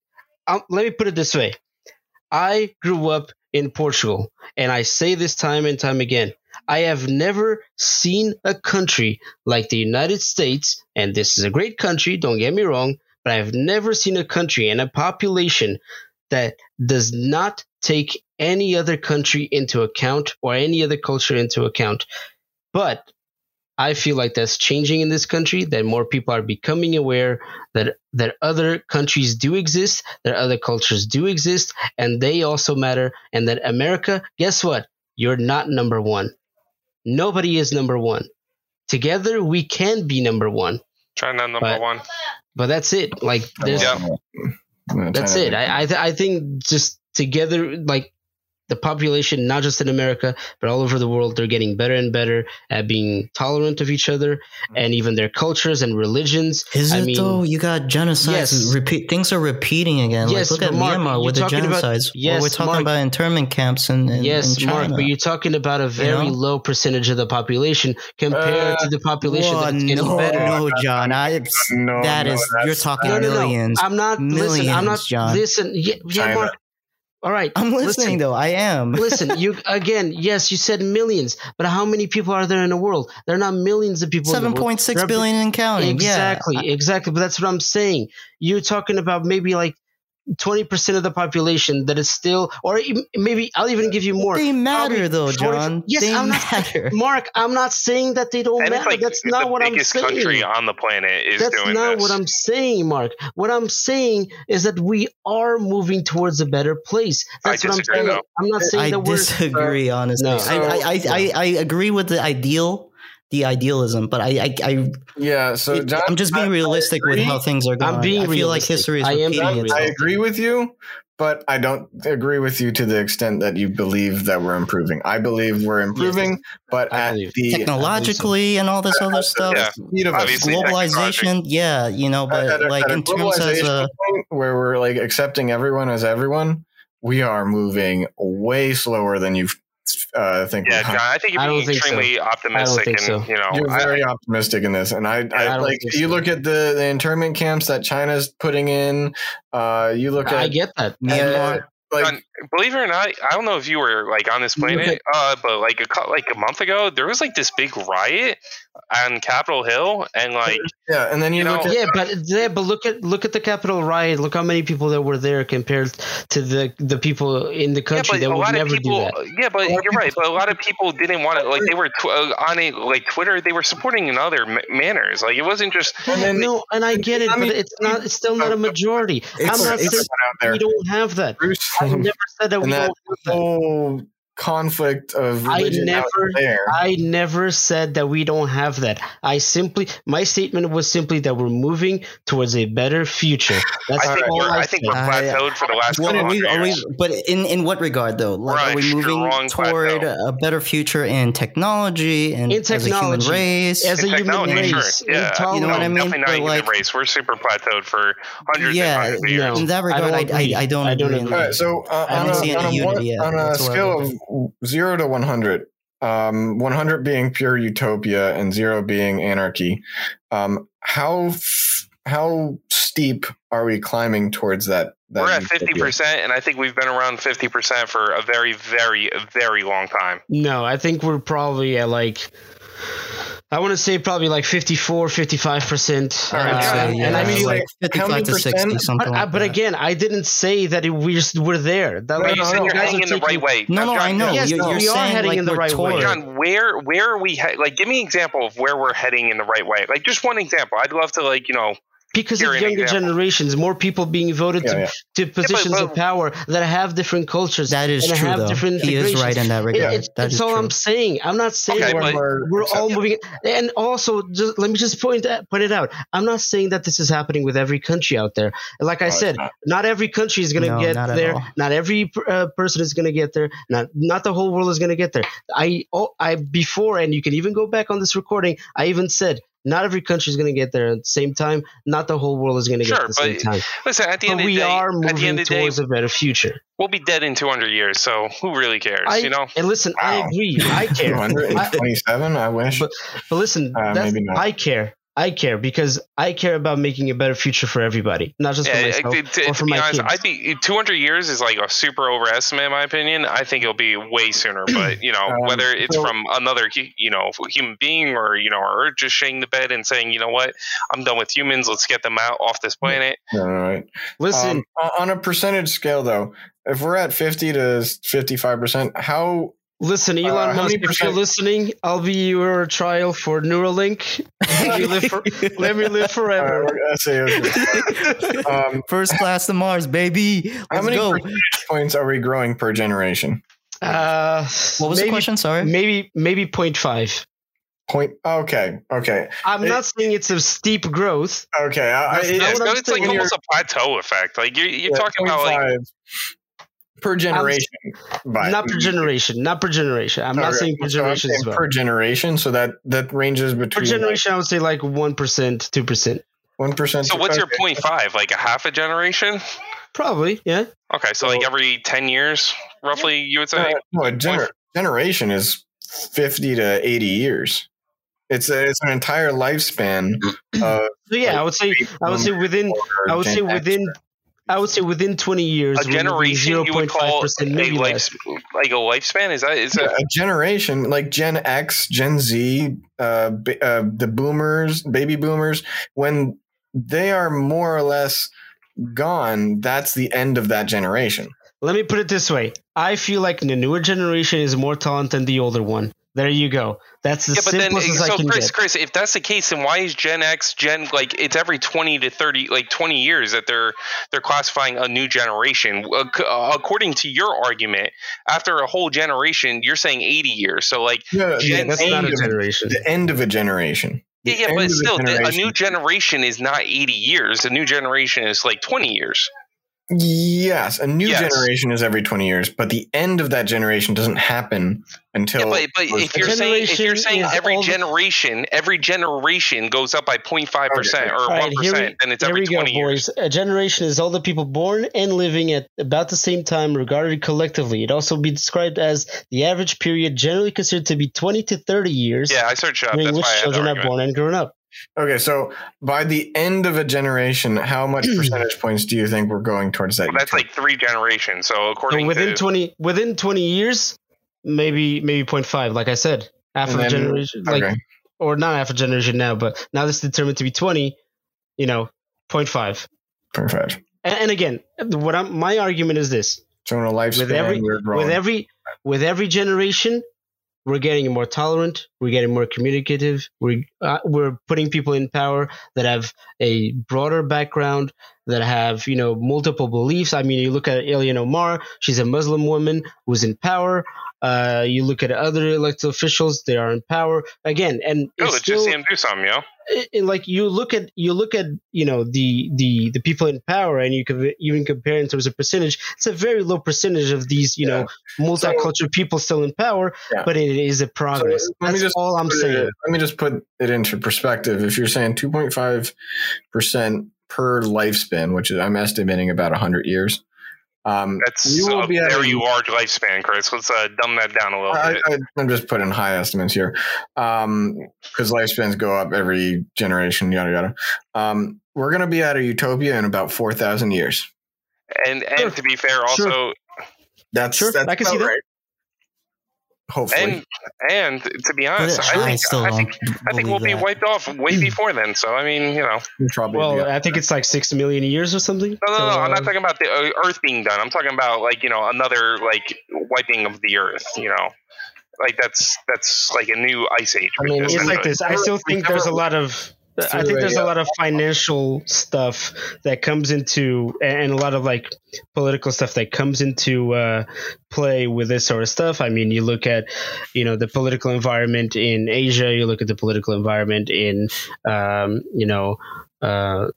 [SPEAKER 6] um, let me put it this way i grew up in portugal and i say this time and time again i have never seen a country like the united states and this is a great country don't get me wrong but i've never seen a country and a population that does not take any other country into account or any other culture into account but I feel like that's changing in this country. That more people are becoming aware that that other countries do exist, that other cultures do exist, and they also matter. And that America, guess what? You're not number one. Nobody is number one. Together, we can be number one.
[SPEAKER 4] China number
[SPEAKER 6] But-
[SPEAKER 4] one.
[SPEAKER 6] But that's it. Like there's,
[SPEAKER 4] Yeah.
[SPEAKER 2] Yeah,
[SPEAKER 6] that's
[SPEAKER 2] China-
[SPEAKER 6] it. I I, th- I think just together, like the population, not just in America, but all over the world, they're getting better and better at being tolerant of each other and even their cultures and religions.
[SPEAKER 1] Is
[SPEAKER 6] I
[SPEAKER 1] it
[SPEAKER 6] mean,
[SPEAKER 1] though? You got genocides.
[SPEAKER 6] yes.
[SPEAKER 1] Repeat things are repeating again.
[SPEAKER 6] Yes,
[SPEAKER 1] like look at
[SPEAKER 6] Mark,
[SPEAKER 1] Myanmar
[SPEAKER 6] you're
[SPEAKER 1] with the
[SPEAKER 6] talking about-
[SPEAKER 1] genocides.
[SPEAKER 6] yes,
[SPEAKER 1] we're talking
[SPEAKER 6] Mark.
[SPEAKER 1] about internment camps in, in,
[SPEAKER 6] yes,
[SPEAKER 1] in China.
[SPEAKER 6] Mark, but you're talking about a very
[SPEAKER 1] know?
[SPEAKER 6] low percentage of the population compared
[SPEAKER 2] Uh,
[SPEAKER 6] to the population
[SPEAKER 1] Whoa,
[SPEAKER 6] that's getting
[SPEAKER 1] no,
[SPEAKER 6] better.
[SPEAKER 1] no, John. I,
[SPEAKER 2] No,
[SPEAKER 1] that
[SPEAKER 2] no,
[SPEAKER 1] is you're talking
[SPEAKER 6] No, no, no.
[SPEAKER 1] millions.
[SPEAKER 6] I'm not. listen, I'm not.
[SPEAKER 1] Millions, John.
[SPEAKER 6] Listen, yeah, yeah Mark. All right,
[SPEAKER 1] I'm listening
[SPEAKER 6] listen.
[SPEAKER 1] though. I am. <laughs>
[SPEAKER 6] Listen, you again. Yes, you said millions, but how many people are there in the world? There are not millions of people. Seven point six billion in the
[SPEAKER 1] Seven
[SPEAKER 6] world.
[SPEAKER 1] point six
[SPEAKER 6] There are-
[SPEAKER 1] billion and counting.
[SPEAKER 6] Exactly,
[SPEAKER 1] Yeah.
[SPEAKER 6] exactly. But that's what I'm saying. You're talking about maybe like 20% of the population that is still, or maybe I'll even give you more.
[SPEAKER 1] They matter
[SPEAKER 6] Probably
[SPEAKER 1] though, John.
[SPEAKER 6] Yes,
[SPEAKER 1] they
[SPEAKER 6] I'm not- <laughs>
[SPEAKER 1] matter.
[SPEAKER 6] Mark, I'm not saying that they don't
[SPEAKER 4] And
[SPEAKER 6] matter.
[SPEAKER 4] like
[SPEAKER 6] That's not what I'm saying.
[SPEAKER 4] The biggest
[SPEAKER 6] saying.
[SPEAKER 4] country on the planet is
[SPEAKER 6] That's
[SPEAKER 4] doing
[SPEAKER 6] not
[SPEAKER 4] this.
[SPEAKER 6] what I'm saying, Mark. What I'm saying is that we are moving towards a better place.
[SPEAKER 4] I
[SPEAKER 6] That's what I'm
[SPEAKER 4] disagree,
[SPEAKER 6] saying.
[SPEAKER 4] though.
[SPEAKER 6] I'm not saying
[SPEAKER 1] I
[SPEAKER 6] that we're
[SPEAKER 1] disagree, uh, honestly.
[SPEAKER 6] No.
[SPEAKER 1] I, I, I, I, I agree with the ideal, the idealism, but I, I, I
[SPEAKER 2] Yeah, so
[SPEAKER 1] it-
[SPEAKER 2] John,
[SPEAKER 1] I'm just being
[SPEAKER 2] I- I
[SPEAKER 1] realistic with how things are going.
[SPEAKER 6] I'm being
[SPEAKER 1] I feel like history is
[SPEAKER 6] I
[SPEAKER 1] repeating
[SPEAKER 6] being
[SPEAKER 1] itself.
[SPEAKER 2] I agree with you, but I don't agree with you to the extent that you believe that we're improving. I believe we're improving, but
[SPEAKER 6] I
[SPEAKER 2] at the
[SPEAKER 1] Technologically and all this other stuff.
[SPEAKER 4] Yeah.
[SPEAKER 2] of
[SPEAKER 1] Globalization, yeah, you know, but
[SPEAKER 2] at a-
[SPEAKER 1] like
[SPEAKER 2] at a
[SPEAKER 1] in terms as
[SPEAKER 2] globalization
[SPEAKER 1] a
[SPEAKER 2] point where we're like accepting everyone as everyone, we are moving way slower than you uh, think.
[SPEAKER 4] yeah, John. I think you're being
[SPEAKER 6] think so.
[SPEAKER 4] extremely optimistic, and
[SPEAKER 6] so.
[SPEAKER 4] you know,
[SPEAKER 2] You're
[SPEAKER 4] I-
[SPEAKER 2] very optimistic in this, and I, I,
[SPEAKER 6] I
[SPEAKER 2] like. You
[SPEAKER 6] so.
[SPEAKER 2] look at the, the internment camps that China's putting in. Uh, you look
[SPEAKER 6] I
[SPEAKER 2] at
[SPEAKER 6] get that.
[SPEAKER 1] Myanmar.
[SPEAKER 2] Like
[SPEAKER 4] John, believe it or not, I don't know if you were like on this
[SPEAKER 6] Look
[SPEAKER 4] planet,
[SPEAKER 6] at-
[SPEAKER 4] uh, but like a like a month ago, there was like this big riot, on Capitol Hill, and like
[SPEAKER 2] Yeah, and then you,
[SPEAKER 4] You
[SPEAKER 2] look
[SPEAKER 4] know-
[SPEAKER 2] at
[SPEAKER 6] Yeah, but yeah, but look at look at the Capitol riot. Look how many people that were there compared to the the people in the country
[SPEAKER 4] but
[SPEAKER 6] that
[SPEAKER 4] a
[SPEAKER 6] would
[SPEAKER 4] lot of
[SPEAKER 6] never
[SPEAKER 4] people,
[SPEAKER 6] do that.
[SPEAKER 4] yeah, but you're right. But a lot of people didn't want it. Like they were tw- uh, on it, like Twitter. They were supporting in other ma- manners. Like it wasn't just.
[SPEAKER 2] and then
[SPEAKER 6] no, and I get it,
[SPEAKER 2] I mean,
[SPEAKER 6] but it's not. It's still not a majority. I'm
[SPEAKER 2] it's,
[SPEAKER 6] not
[SPEAKER 2] it's
[SPEAKER 6] saying
[SPEAKER 2] out there.
[SPEAKER 6] we don't have that.
[SPEAKER 2] Bruce,
[SPEAKER 6] I <laughs> never said that we
[SPEAKER 2] that
[SPEAKER 6] don't
[SPEAKER 2] whole <laughs> conflict of
[SPEAKER 6] I
[SPEAKER 2] religion out
[SPEAKER 6] never-
[SPEAKER 2] there.
[SPEAKER 6] I never said that we don't have that. I simply, my statement was simply that we're moving towards a better future. That's
[SPEAKER 4] I think
[SPEAKER 6] all
[SPEAKER 4] we're.
[SPEAKER 6] I
[SPEAKER 4] I think we're
[SPEAKER 1] I-
[SPEAKER 4] plateaued for the last
[SPEAKER 1] What
[SPEAKER 4] couple
[SPEAKER 1] we,
[SPEAKER 4] hundred
[SPEAKER 1] are we,
[SPEAKER 4] years.
[SPEAKER 1] but in, in what regard though? Like,
[SPEAKER 4] We're
[SPEAKER 1] are we moving
[SPEAKER 4] strong
[SPEAKER 1] toward
[SPEAKER 4] plateau.
[SPEAKER 1] a better future in technology and
[SPEAKER 6] In
[SPEAKER 1] as a human
[SPEAKER 6] technology.
[SPEAKER 1] race?
[SPEAKER 6] As a human race,
[SPEAKER 4] sure. Yeah,
[SPEAKER 6] in
[SPEAKER 1] You know
[SPEAKER 4] no,
[SPEAKER 1] what I mean?
[SPEAKER 4] Definitely not
[SPEAKER 1] But,
[SPEAKER 4] a human
[SPEAKER 1] like-
[SPEAKER 4] race. We're super plateaued for hundreds
[SPEAKER 1] Yeah,
[SPEAKER 4] and hundreds of years.
[SPEAKER 6] no.
[SPEAKER 1] in that
[SPEAKER 6] I
[SPEAKER 1] regard,
[SPEAKER 6] don't
[SPEAKER 1] I,
[SPEAKER 6] agree.
[SPEAKER 1] I, I don't
[SPEAKER 6] I don't
[SPEAKER 1] agree.
[SPEAKER 6] agree.
[SPEAKER 2] All right, so uh,
[SPEAKER 1] I
[SPEAKER 2] on,
[SPEAKER 1] don't
[SPEAKER 2] a,
[SPEAKER 1] see any
[SPEAKER 2] on, a,
[SPEAKER 1] unity
[SPEAKER 2] one, on a scale of zero to 100, um, 100 being pure utopia and zero being anarchy, um, how f- how steep are we climbing towards that? that
[SPEAKER 4] We're at fifty percent, and I think we've been around fifty percent for a very, very, very long time.
[SPEAKER 6] No, I think we're probably at like, I want to say probably like 54, 55 percent.
[SPEAKER 2] All right,
[SPEAKER 1] I'd
[SPEAKER 2] Yeah,
[SPEAKER 1] yeah,
[SPEAKER 2] and I mean,
[SPEAKER 1] like
[SPEAKER 2] like,
[SPEAKER 1] 55 to 60, something
[SPEAKER 6] But,
[SPEAKER 1] like
[SPEAKER 6] uh, but
[SPEAKER 1] that.
[SPEAKER 6] again, I didn't say that it, we're we're there. That,
[SPEAKER 2] No,
[SPEAKER 6] like,
[SPEAKER 4] you said you're
[SPEAKER 6] you
[SPEAKER 4] heading in the
[SPEAKER 6] taking-
[SPEAKER 4] right way.
[SPEAKER 1] No, no,
[SPEAKER 4] John,
[SPEAKER 1] I know.
[SPEAKER 6] Yes,
[SPEAKER 1] you're,
[SPEAKER 6] no,
[SPEAKER 1] you're
[SPEAKER 6] we are heading
[SPEAKER 1] like
[SPEAKER 6] in the
[SPEAKER 1] we're
[SPEAKER 6] right way.
[SPEAKER 1] toward-
[SPEAKER 4] John, where where are we? He- like, give me an example of where we're heading in the right way. Like, just one example. I'd love to, like, you know,
[SPEAKER 6] because
[SPEAKER 4] Here
[SPEAKER 6] of younger generations, more people being voted
[SPEAKER 2] Yeah,
[SPEAKER 6] to,
[SPEAKER 2] yeah.
[SPEAKER 6] to positions
[SPEAKER 4] but-
[SPEAKER 6] of power that have different cultures.
[SPEAKER 1] That is
[SPEAKER 6] and
[SPEAKER 1] true,
[SPEAKER 6] have
[SPEAKER 1] though.
[SPEAKER 6] different
[SPEAKER 1] He is right in that
[SPEAKER 6] It-
[SPEAKER 1] regard.
[SPEAKER 6] it's
[SPEAKER 1] that
[SPEAKER 6] that's
[SPEAKER 1] is
[SPEAKER 6] all
[SPEAKER 1] true.
[SPEAKER 6] I'm saying. I'm not saying
[SPEAKER 4] Okay,
[SPEAKER 6] we're,
[SPEAKER 4] but-
[SPEAKER 6] we're all moving. And also, just let me just point that, point it out. I'm not saying that this is happening with every country out there. Like I
[SPEAKER 2] No, it's
[SPEAKER 6] said,
[SPEAKER 2] not.
[SPEAKER 6] not every country is going to
[SPEAKER 1] No,
[SPEAKER 6] get
[SPEAKER 1] not
[SPEAKER 6] there. Not every uh, person is going to get there. Not not the whole world is going to get there. I oh, I before, and you can even go back on this recording. I even said. Not every country is going to get there at the same time. Not the whole world is going to get
[SPEAKER 4] Sure,
[SPEAKER 6] at the same
[SPEAKER 4] but
[SPEAKER 6] time.
[SPEAKER 4] listen. At the
[SPEAKER 6] But
[SPEAKER 4] end of the day, we
[SPEAKER 6] are
[SPEAKER 4] at the
[SPEAKER 6] moving
[SPEAKER 4] end of the day,
[SPEAKER 6] towards a better future.
[SPEAKER 4] we'll be dead in 200 years. So who really cares?
[SPEAKER 6] I,
[SPEAKER 4] you know.
[SPEAKER 6] and listen, I agree. I <laughs> care. I,
[SPEAKER 2] 227, I wish.
[SPEAKER 6] But- but listen,
[SPEAKER 2] Uh,
[SPEAKER 6] that's,
[SPEAKER 2] maybe not.
[SPEAKER 6] I care. I care because I care about making a better future for everybody, not just for
[SPEAKER 4] Yeah,
[SPEAKER 6] myself
[SPEAKER 4] to, to-
[SPEAKER 6] or
[SPEAKER 4] to
[SPEAKER 6] for
[SPEAKER 4] be
[SPEAKER 6] my
[SPEAKER 4] honest,
[SPEAKER 6] kids.
[SPEAKER 4] I'd be 200 years is like a super overestimate in my opinion. I think it'll be way sooner. <clears throat> But you know,
[SPEAKER 2] Um,
[SPEAKER 4] whether it's
[SPEAKER 2] so-
[SPEAKER 4] from another you know human being or you know, or just shitting the bed and saying, you know what, I'm done with humans. Let's get them out off this planet.
[SPEAKER 2] All right.
[SPEAKER 6] listen,
[SPEAKER 2] Um, on a percentage scale, though, if we're at 50 to 55%, how
[SPEAKER 6] listen,
[SPEAKER 2] uh,
[SPEAKER 6] Elon
[SPEAKER 2] how
[SPEAKER 6] Musk,
[SPEAKER 2] many
[SPEAKER 6] if you're listening, I'll be your trial for Neuralink. Let me live, for, <laughs> let me live
[SPEAKER 2] uh,
[SPEAKER 6] forever.
[SPEAKER 2] I say, okay. <laughs> um,
[SPEAKER 1] First class to Mars, baby.
[SPEAKER 2] how
[SPEAKER 1] Let's
[SPEAKER 2] many
[SPEAKER 1] go.
[SPEAKER 2] percentage points are we growing per generation?
[SPEAKER 6] Uh,
[SPEAKER 1] What was
[SPEAKER 6] maybe,
[SPEAKER 1] the question? Sorry.
[SPEAKER 6] Maybe maybe 0.5.
[SPEAKER 2] Point. Okay. Okay.
[SPEAKER 6] I'm
[SPEAKER 2] It-
[SPEAKER 6] not saying it's a steep growth.
[SPEAKER 2] Okay. I, I,
[SPEAKER 6] That's
[SPEAKER 4] Yeah, it's,
[SPEAKER 6] I'm
[SPEAKER 4] it's like almost a plateau effect. Like you're, you're
[SPEAKER 2] yeah,
[SPEAKER 4] talking about like
[SPEAKER 2] 0.5 per generation. by-
[SPEAKER 6] not per generation. Not per generation. I'm not
[SPEAKER 2] Okay,
[SPEAKER 6] saying per
[SPEAKER 2] so
[SPEAKER 6] generation
[SPEAKER 2] saying. Per generation, so that that ranges between
[SPEAKER 6] Per
[SPEAKER 2] between
[SPEAKER 6] generation, I would say like 1%, 2%.
[SPEAKER 2] one percent.
[SPEAKER 4] So what's your point five? Like a half a generation?
[SPEAKER 6] Probably, yeah.
[SPEAKER 4] Okay, so like every ten years, roughly, you would say.
[SPEAKER 2] Uh, no, a gener- generation is fifty to eighty years. It's a, it's an entire lifespan of
[SPEAKER 6] So yeah, I would say I would say within I would say within I would say within 20 years
[SPEAKER 4] a generation you would call a
[SPEAKER 6] 0.5% maybe
[SPEAKER 4] life,
[SPEAKER 6] less.
[SPEAKER 4] like a lifespan. Is that is
[SPEAKER 2] Yeah,
[SPEAKER 4] that
[SPEAKER 2] a generation like Gen X, Gen Z, uh, ba- uh, the boomers, baby boomers, when they are more or less gone, that's the end of that generation.
[SPEAKER 6] Let me put it this way. I feel like the newer generation is more talented than the older one. There you go. That's the
[SPEAKER 4] yeah, but then
[SPEAKER 6] simplest as I
[SPEAKER 4] so
[SPEAKER 6] can
[SPEAKER 4] Chris,
[SPEAKER 6] get.
[SPEAKER 4] Chris, if that's the case, then why is Gen X, Gen like it's every twenty to thirty, like twenty years that they're they're classifying a new generation? Uh, c- uh, According to your argument, after a whole generation, you're saying eighty years. So like,
[SPEAKER 2] Yeah,
[SPEAKER 6] Yeah,
[SPEAKER 4] Gen
[SPEAKER 6] that's
[SPEAKER 4] Z
[SPEAKER 6] not a generation.
[SPEAKER 2] the end of a generation. The
[SPEAKER 4] yeah, yeah, but
[SPEAKER 2] of a
[SPEAKER 4] still, a new generation is not eighty years. A new generation is like twenty years.
[SPEAKER 2] Yes, a new
[SPEAKER 4] Yes.
[SPEAKER 2] generation is every 20 years, but the end of that generation doesn't happen until.
[SPEAKER 4] Yeah, but, but if you're saying if you're saying every
[SPEAKER 6] all the-
[SPEAKER 4] generation every generation goes up by 0.5 percent or one
[SPEAKER 6] here
[SPEAKER 4] percent, then it's
[SPEAKER 6] here
[SPEAKER 4] every
[SPEAKER 6] we go,
[SPEAKER 4] twenty years.
[SPEAKER 6] boys. A generation is all the people born and living at about the same time, regarded collectively. It also be described as the average period, generally considered to be 20 to 30 years,
[SPEAKER 4] Yeah, I searched it up.
[SPEAKER 6] during
[SPEAKER 4] That's
[SPEAKER 6] which
[SPEAKER 4] why I had the
[SPEAKER 6] children are born and grown up.
[SPEAKER 2] Okay, so by the end of a generation, how much <clears throat> percentage points do you think we're going towards that?
[SPEAKER 4] Well, that's like three generations. So according
[SPEAKER 6] So within
[SPEAKER 4] to
[SPEAKER 6] 20 within 20 years, maybe maybe 0.5, like I said, half
[SPEAKER 2] And
[SPEAKER 6] of a
[SPEAKER 2] then-
[SPEAKER 6] generation, like or not half a generation now, but now this is determined to be 20, you know, 0.5.
[SPEAKER 2] Perfect.
[SPEAKER 6] And, and again, what I'm, my argument is this
[SPEAKER 2] So in a lifespan,
[SPEAKER 6] with every with every with every generation we're getting more tolerant. We're getting more communicative. We're uh, we're putting people in power that have a broader background that have you know multiple beliefs. I mean you look at Ilhan Omar. She's a muslim woman who's in power. Uh, you look at other elected officials. They are in power. Again and
[SPEAKER 4] Good,
[SPEAKER 6] it's
[SPEAKER 4] just
[SPEAKER 6] still,
[SPEAKER 4] see him do something, yo.
[SPEAKER 6] It- it- like you look at you look at you know the the the people in power and you can even compare in terms of percentage it's a very low percentage of these you know multicultural people still in power
[SPEAKER 2] Yeah.
[SPEAKER 6] but it is a progress
[SPEAKER 2] So, let me
[SPEAKER 6] that's
[SPEAKER 2] just
[SPEAKER 6] all i'm
[SPEAKER 2] put
[SPEAKER 6] saying
[SPEAKER 2] It, let me just put it into perspective. If you're saying 2.5 percent per lifespan, which is I'm estimating about 100 years, um,
[SPEAKER 4] That's
[SPEAKER 2] you will
[SPEAKER 4] a
[SPEAKER 2] be at
[SPEAKER 4] very
[SPEAKER 2] a-
[SPEAKER 4] large lifespan, Chris. Let's uh, dumb that down a little
[SPEAKER 2] I,
[SPEAKER 4] bit.
[SPEAKER 2] I, I'm just putting high estimates here because lifespans go up every generation, yada yada. Um, we're going to be at a utopia in about 4,000 years.
[SPEAKER 4] and and
[SPEAKER 6] Sure.
[SPEAKER 4] to be fair, also,
[SPEAKER 2] That's
[SPEAKER 6] Sure,
[SPEAKER 2] that's
[SPEAKER 6] I can see that.
[SPEAKER 2] right. Hopefully,
[SPEAKER 4] and and to be honest, I
[SPEAKER 1] I
[SPEAKER 4] think
[SPEAKER 1] still
[SPEAKER 4] I think I think we'll
[SPEAKER 1] believe
[SPEAKER 4] be wiped off way before then. So I mean, you know,
[SPEAKER 2] We'll probably
[SPEAKER 6] well
[SPEAKER 2] be-
[SPEAKER 6] i think it's like six million years or something
[SPEAKER 4] no, no,
[SPEAKER 6] So,
[SPEAKER 4] no. I'm
[SPEAKER 6] uh,
[SPEAKER 4] not talking about the uh, Earth being done. I'm talking about like you know another like wiping of the Earth. You know, like that's that's like a new ice age.
[SPEAKER 2] I mean,
[SPEAKER 6] it's like this i still think there's a lot of I think there's a lot of financial stuff that comes into, and a lot of like political stuff that comes into uh, play with this sort of stuff. I mean, you look at, you know, the political environment in Asia. You look at the political environment in, um, you know, uh,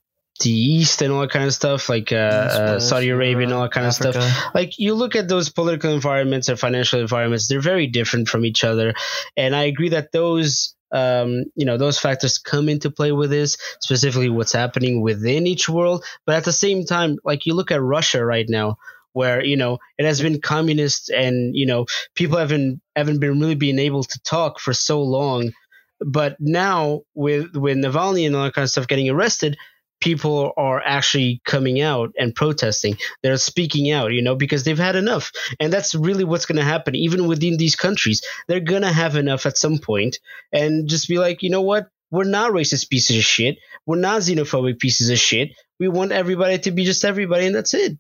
[SPEAKER 6] the East and all that kind of stuff, like uh, uh, Saudi Arabia and all that kind of stuff like you look at those political environments and financial environments they're very different from each other and i agree that those um, you know those factors come into play with this specifically what's happening within each world. But at the same time like you look at russia right now where you know it has been communist and you know people haven't haven't been really being able to talk for so long. But now with with navalny and all that kind of stuff getting arrested people are actually coming out and protesting. They're speaking out you know because they've had enough. And that's really what's going to happen. Even within these countries they're going to have enough at some point and just be like you know what? We're not racist pieces of shit. We're not xenophobic pieces of shit. We want everybody to be just everybody and that's it.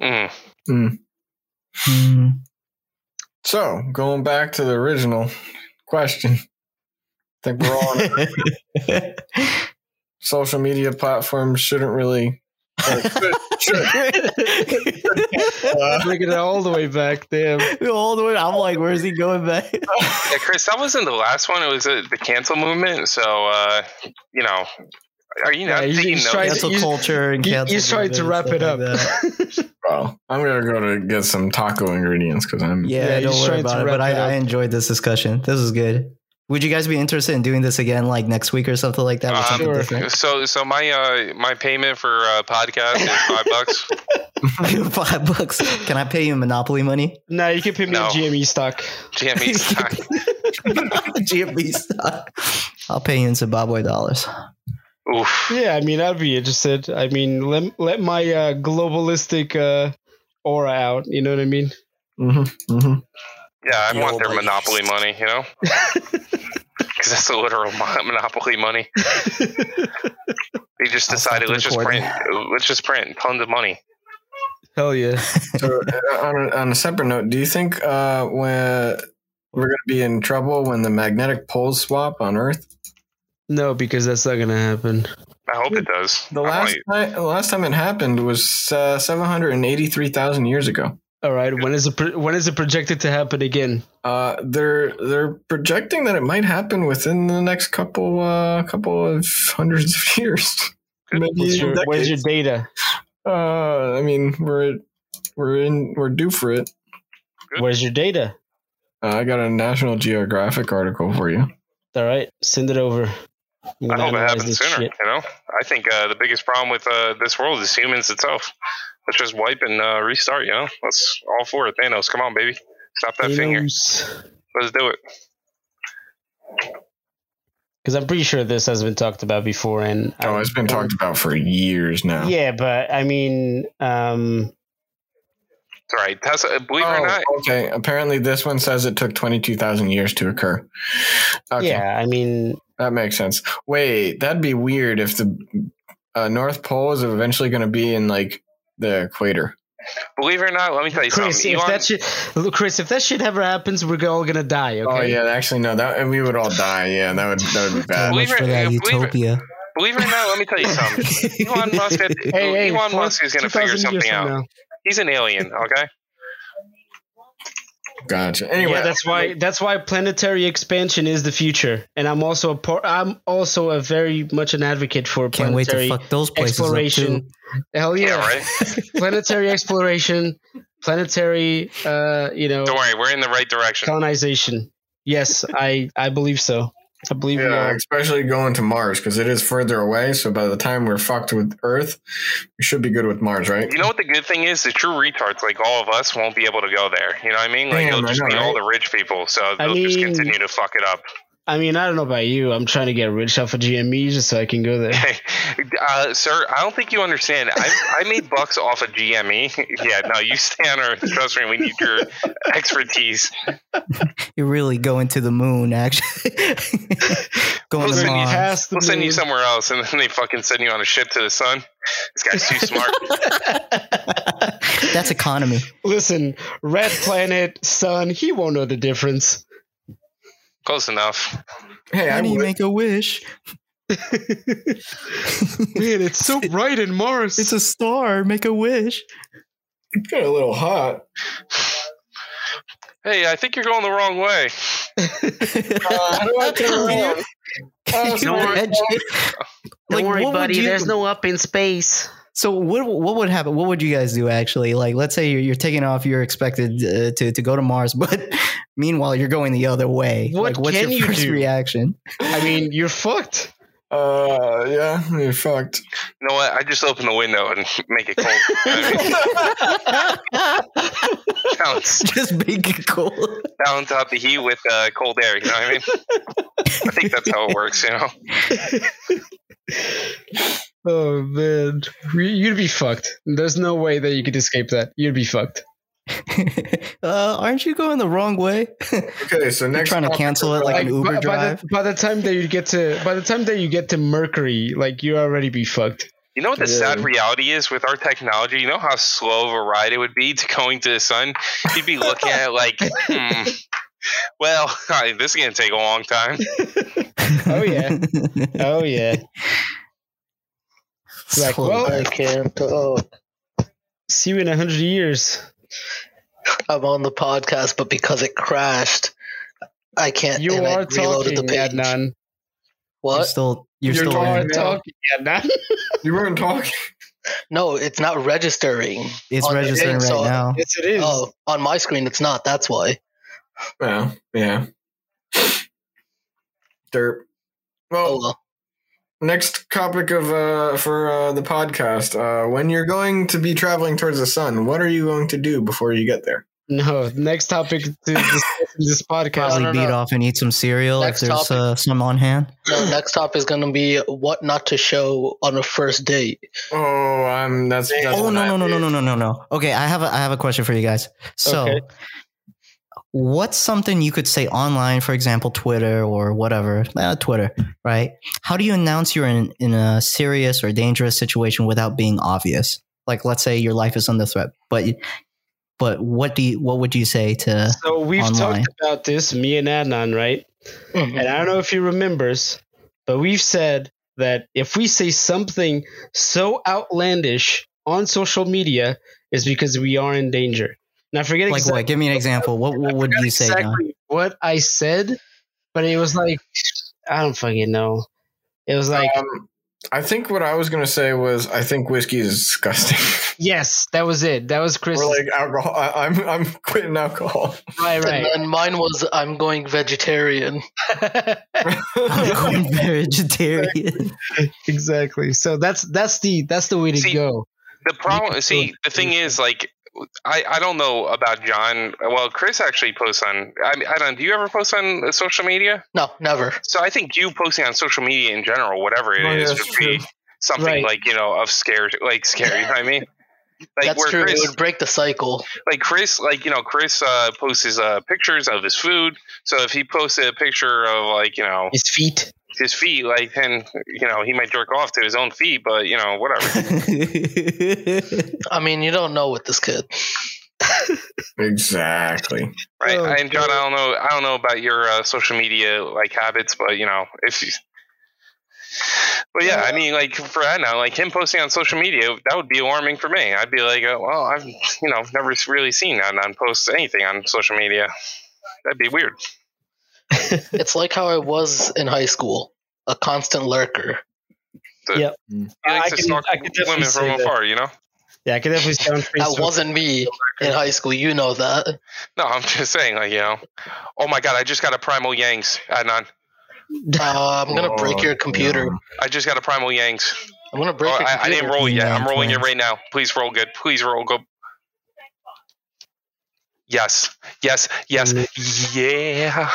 [SPEAKER 4] Mhm.
[SPEAKER 1] Hmm.
[SPEAKER 2] so going back to the original question. I think we're all on <laughs> <laughs> social media platforms shouldn't really. or <laughs> should- should-
[SPEAKER 6] bringing it all the way back damn <laughs>
[SPEAKER 1] All the way. I'm like, where's he going back?
[SPEAKER 4] Yeah, Chris, that wasn't the last one. It was uh, the cancel movement. So uh, you know, are you
[SPEAKER 6] Yeah,
[SPEAKER 4] not
[SPEAKER 6] he's-
[SPEAKER 4] taking
[SPEAKER 6] he's
[SPEAKER 4] notes?
[SPEAKER 6] trying to-
[SPEAKER 1] Cancel
[SPEAKER 6] he's-
[SPEAKER 1] culture and
[SPEAKER 6] He-
[SPEAKER 1] cancel.
[SPEAKER 6] he's trying to wrap it up
[SPEAKER 1] like <laughs>
[SPEAKER 2] well, I'm gonna go to get some taco ingredients because I'm.
[SPEAKER 1] Yeah,
[SPEAKER 6] Yeah,
[SPEAKER 1] don't worry about it. But I,
[SPEAKER 6] it up.
[SPEAKER 1] I enjoyed this discussion. This is good. Would you guys be interested in doing this again, like next week or something like that? With
[SPEAKER 4] Um,
[SPEAKER 1] something
[SPEAKER 6] Sure.
[SPEAKER 1] different? <laughs>
[SPEAKER 4] So, so my uh, my payment for uh, podcast is five bucks. <laughs>
[SPEAKER 1] Five bucks. Can I pay you Monopoly money?
[SPEAKER 6] no you can pay me
[SPEAKER 4] No.
[SPEAKER 6] in gme stock
[SPEAKER 4] GME <laughs> stock.
[SPEAKER 1] GME stock. I'll pay you in Zimbabwe dollars.
[SPEAKER 4] Oof.
[SPEAKER 6] Yeah, I mean, I'd be interested. I mean, let let my uh, globalistic uh, aura out. You know what I mean?
[SPEAKER 2] Mm-hmm, mm-hmm.
[SPEAKER 4] Yeah, I want their
[SPEAKER 1] ladies.
[SPEAKER 4] monopoly money. You know, <laughs> because that's the literal monopoly money. They just decided
[SPEAKER 1] stop
[SPEAKER 4] let's just print let's just print tons of money.
[SPEAKER 6] Hell yeah! <laughs>
[SPEAKER 2] So, uh, on, a, on a separate note, do you think uh, when we're going to be in trouble when the magnetic poles swap on Earth?
[SPEAKER 6] No, because that's not gonna happen.
[SPEAKER 4] I hope it does.
[SPEAKER 2] The
[SPEAKER 4] I'm
[SPEAKER 2] last
[SPEAKER 4] like,
[SPEAKER 2] time, the last time it happened was uh, seven hundred and eighty three thousand years ago.
[SPEAKER 6] All right, when is it pro- when is it projected to happen again?
[SPEAKER 2] Uh, they're they're projecting that it might happen within the next couple uh, couple of hundreds of years. <laughs> Maybe
[SPEAKER 6] What's your, where's your data?
[SPEAKER 2] Uh, I mean, we're we're in we're due for it.
[SPEAKER 4] Good.
[SPEAKER 6] Where's your data?
[SPEAKER 2] Uh, I got a National Geographic article for you.
[SPEAKER 6] All right, send it over. I'm
[SPEAKER 4] I
[SPEAKER 6] gonna
[SPEAKER 4] hope it happens sooner.
[SPEAKER 6] shit.
[SPEAKER 4] You know, I think uh, the biggest problem with uh, this world is humans itself. Let's just wipe and uh, restart. You know, let's all for it. Thanos, come on, baby, stop that finger. Let's do it.
[SPEAKER 6] Because I'm pretty sure this has been talked about before, and
[SPEAKER 2] Oh,
[SPEAKER 6] I
[SPEAKER 2] it's been talked about for years now.
[SPEAKER 6] Yeah, but I mean, um,
[SPEAKER 4] Right. Tesla, believe it or
[SPEAKER 2] Oh,
[SPEAKER 4] not,
[SPEAKER 2] okay. Apparently, this one says it took 22,000 years to occur. Okay,
[SPEAKER 6] Yeah, I mean,
[SPEAKER 2] that makes sense. Wait, that'd be weird if the uh, North Pole is eventually going to be in like the equator.
[SPEAKER 4] believe it or not, let me tell you
[SPEAKER 6] Chris,
[SPEAKER 4] something.
[SPEAKER 6] if
[SPEAKER 4] Elon-
[SPEAKER 6] that shit, look, Chris, if that shit ever happens, we're all gonna die. Oh, okay.
[SPEAKER 2] Oh yeah, actually no, that and we would all die. Yeah, that would that would be bad.
[SPEAKER 4] Believe
[SPEAKER 1] much
[SPEAKER 4] it-
[SPEAKER 1] for that
[SPEAKER 4] believe it-
[SPEAKER 1] utopia.
[SPEAKER 4] believe it or not, let me tell you something. <laughs> Elon Musk, had-
[SPEAKER 6] Hey, hey,
[SPEAKER 4] Elon
[SPEAKER 6] four-
[SPEAKER 4] Musk is going to figure something out.
[SPEAKER 6] now.
[SPEAKER 4] He's an alien, okay?
[SPEAKER 2] Gotcha. Anyway,
[SPEAKER 6] yeah, that's why that's why planetary expansion is the future, and I'm also a por- I'm also a very much an advocate for
[SPEAKER 1] Can't wait to
[SPEAKER 6] planetary
[SPEAKER 1] fuck those places up
[SPEAKER 6] exploration.
[SPEAKER 1] too.
[SPEAKER 6] Hell yeah,
[SPEAKER 4] Yeah, right? <laughs>
[SPEAKER 6] planetary exploration, planetary, uh, you know,
[SPEAKER 4] Don't worry, we're in the right direction.
[SPEAKER 6] colonization. Yes, I I believe so. I believe we
[SPEAKER 2] yeah,
[SPEAKER 6] are.
[SPEAKER 2] especially going to Mars because it is further away. So by the time we're fucked with Earth, we should be good with Mars, right?
[SPEAKER 4] You know what the good thing is? The true retards, like all of us, won't be able to go there. You know what I mean? Like
[SPEAKER 2] Damn,
[SPEAKER 4] it'll just
[SPEAKER 2] know,
[SPEAKER 4] be all
[SPEAKER 2] right?
[SPEAKER 4] the rich people, so they'll just
[SPEAKER 6] mean-
[SPEAKER 4] continue to fuck it up.
[SPEAKER 6] I mean, I don't know about you. I'm trying to get rich off of GME just so I can go there. <laughs>
[SPEAKER 4] uh, sir, I don't think you understand. I, I made bucks off of GME. <laughs> yeah, no, you stay on Earth. Trust me, we need your expertise.
[SPEAKER 1] You're really going to the moon, actually. <laughs> going
[SPEAKER 4] We'll
[SPEAKER 1] to
[SPEAKER 4] send you
[SPEAKER 1] Mars.
[SPEAKER 6] Past
[SPEAKER 4] We'll send you somewhere else, and then they fucking send you on a ship to the sun. This guy's too smart.
[SPEAKER 1] That's economy.
[SPEAKER 6] Listen, red planet, sun, he won't know the difference.
[SPEAKER 4] Close enough.
[SPEAKER 2] Hey, I
[SPEAKER 1] How do you
[SPEAKER 2] would,
[SPEAKER 1] make a wish?
[SPEAKER 6] Man, it's so <laughs> bright in Mars.
[SPEAKER 1] It's a star. Make a wish.
[SPEAKER 2] get a little hot.
[SPEAKER 4] Hey, I think you're going the wrong way.
[SPEAKER 2] Uh, how do I turn around?
[SPEAKER 1] Can you
[SPEAKER 6] Don't worry. Don't worry, buddy.
[SPEAKER 1] you-
[SPEAKER 6] There's no up in space.
[SPEAKER 1] So what what would happen? What would you guys do actually? Like, let's say you're, you're taking off. You're expected uh, to to go to Mars, <laughs> but meanwhile you're going the other way.
[SPEAKER 6] What
[SPEAKER 1] like, what's
[SPEAKER 6] can
[SPEAKER 1] your
[SPEAKER 6] you
[SPEAKER 1] first
[SPEAKER 6] do?
[SPEAKER 1] reaction?
[SPEAKER 6] I mean, you're fucked.
[SPEAKER 2] Uh, yeah, you're fucked.
[SPEAKER 4] You know what? I just open the window and <laughs> make it cold. I <laughs> mean, balance,
[SPEAKER 1] Just make it cool.
[SPEAKER 4] balance out the heat with uh, cold air. You know what I mean? I think that's how it works. You know.
[SPEAKER 6] Oh man, you'd be fucked. There's no way that you could escape that. You'd be fucked. <laughs>
[SPEAKER 1] uh, aren't you going the wrong way? <laughs>
[SPEAKER 2] Okay, so next You're
[SPEAKER 1] trying to cancel it like
[SPEAKER 6] Like
[SPEAKER 1] an Uber
[SPEAKER 6] by, by the, by the time that you get to by the time that you get to Mercury, like you already be fucked.
[SPEAKER 4] You know what the
[SPEAKER 2] Yeah.
[SPEAKER 4] sad reality is with our technology? You know how slow of a ride it would be to going to the sun? You'd be looking at it like, <laughs> hmm, well, this is going to take a long time.
[SPEAKER 6] Oh yeah, oh yeah. Like,
[SPEAKER 1] So-
[SPEAKER 6] well-
[SPEAKER 3] I can't talk.
[SPEAKER 6] See you in a hundred years.
[SPEAKER 3] I'm on the podcast, but because it crashed, I can't.
[SPEAKER 6] You
[SPEAKER 3] and I
[SPEAKER 6] are
[SPEAKER 3] reloaded
[SPEAKER 6] talking, Adnan.
[SPEAKER 1] you're
[SPEAKER 3] What?
[SPEAKER 1] still you're,
[SPEAKER 2] You're
[SPEAKER 1] still in.
[SPEAKER 2] talking.
[SPEAKER 6] talking, Adnan. <laughs>
[SPEAKER 2] you weren't talking.
[SPEAKER 3] No, it's not registering.
[SPEAKER 1] It's registering
[SPEAKER 3] thing,
[SPEAKER 1] right
[SPEAKER 3] so-
[SPEAKER 1] now.
[SPEAKER 6] yes, it is.
[SPEAKER 3] Oh, on my screen, it's not. That's why.
[SPEAKER 2] Well, yeah. Derp. Well,
[SPEAKER 3] Oh well.
[SPEAKER 2] Next topic of uh for uh, the podcast. Uh, when you're going to be traveling towards the sun, what are you going to do before you get there?
[SPEAKER 6] No, next topic to <laughs> discuss in this podcast.
[SPEAKER 1] Probably
[SPEAKER 3] no,
[SPEAKER 1] beat
[SPEAKER 3] no.
[SPEAKER 1] off and eat some cereal
[SPEAKER 3] Next
[SPEAKER 1] if there's
[SPEAKER 3] topic.
[SPEAKER 1] uh, some on hand.
[SPEAKER 3] No, next topic is going to be what not to show on a first date.
[SPEAKER 2] Oh, I'm that's. that's
[SPEAKER 1] Oh no no no no no no no no. Okay, I have a I have a question for you guys. So,
[SPEAKER 6] Okay.
[SPEAKER 1] What's something you could say online, for example, Twitter or whatever, uh, Twitter, right? How do you announce you're in in a serious or dangerous situation without being obvious? Like, let's say your life is under threat, but but what do you what would you say to?
[SPEAKER 6] So we've
[SPEAKER 1] Online.
[SPEAKER 6] talked about this, me and Adnan, right?
[SPEAKER 3] Mhm.
[SPEAKER 6] And I don't know if he remembers, but we've said that if we say something so outlandish on social media, is because we are in danger. Now, forget
[SPEAKER 1] Like
[SPEAKER 6] exactly,
[SPEAKER 1] what? Give me an example. What what would you say? Don?
[SPEAKER 6] exactly what I said, but it was like I don't fucking know. It was like
[SPEAKER 2] Um, I think what I was gonna say was I think whiskey is disgusting. <laughs>
[SPEAKER 6] yes, that was it. That was Chris.
[SPEAKER 2] or like alcohol. I, I'm I'm <laughs> quitting alcohol.
[SPEAKER 6] right, right.
[SPEAKER 3] And mine was I'm going vegetarian. <laughs>
[SPEAKER 1] I'm going vegetarian.
[SPEAKER 6] exactly. So that's that's the that's the way to
[SPEAKER 4] See,
[SPEAKER 6] go.
[SPEAKER 4] The problem, see, the thing is, like, I, I don't know about John. Well, Chris actually posts on. I, I don't. Do you ever post on social media?
[SPEAKER 3] No, never.
[SPEAKER 4] So I think you posting on social media in general, whatever it
[SPEAKER 2] Oh,
[SPEAKER 4] is, would be something
[SPEAKER 6] Right.
[SPEAKER 4] like you know of scare, like scary. you know what I mean, Like
[SPEAKER 3] That's true.
[SPEAKER 4] Chris,
[SPEAKER 3] it would break the cycle.
[SPEAKER 4] like Chris, like you know, Chris uh, posts his uh, pictures of his food. So if he posted a picture of like you know
[SPEAKER 6] His feet.
[SPEAKER 4] His feet, like then you know he might jerk off to his own feet, but you know whatever. <laughs>
[SPEAKER 3] I mean, you don't know with this kid.
[SPEAKER 2] Exactly.
[SPEAKER 4] right?
[SPEAKER 6] Oh,
[SPEAKER 4] and John, I don't know, I don't know about your uh, social media like habits, but you know, if you, but yeah, I mean, like for Adnan, like him posting on social media, that would be alarming for me. I'd be like, uh, well, I've you know never really seen that on post anything on social media. That'd be weird. <laughs>
[SPEAKER 3] It's like how I was in high school, a constant lurker.
[SPEAKER 4] The-
[SPEAKER 6] Yep.
[SPEAKER 4] He likes
[SPEAKER 6] I
[SPEAKER 4] to
[SPEAKER 6] can-
[SPEAKER 4] stalk
[SPEAKER 6] I can definitely
[SPEAKER 4] women
[SPEAKER 6] say
[SPEAKER 4] from
[SPEAKER 6] that.
[SPEAKER 4] you know.
[SPEAKER 6] Yeah, I can definitely say on
[SPEAKER 3] That wasn't me in high school. You know that.
[SPEAKER 4] No, I'm just saying, like you know. Oh my god, I just got a primal Yanks, Adnan.
[SPEAKER 3] Uh, I'm gonna break your computer.
[SPEAKER 4] I just got a primal Yanks.
[SPEAKER 3] I'm gonna break
[SPEAKER 4] Oh,
[SPEAKER 3] your
[SPEAKER 4] I, I didn't roll yet. I'm
[SPEAKER 1] Yeah,
[SPEAKER 4] rolling it right now. Please roll good. Please roll good. Yes, yes, yes, yeah,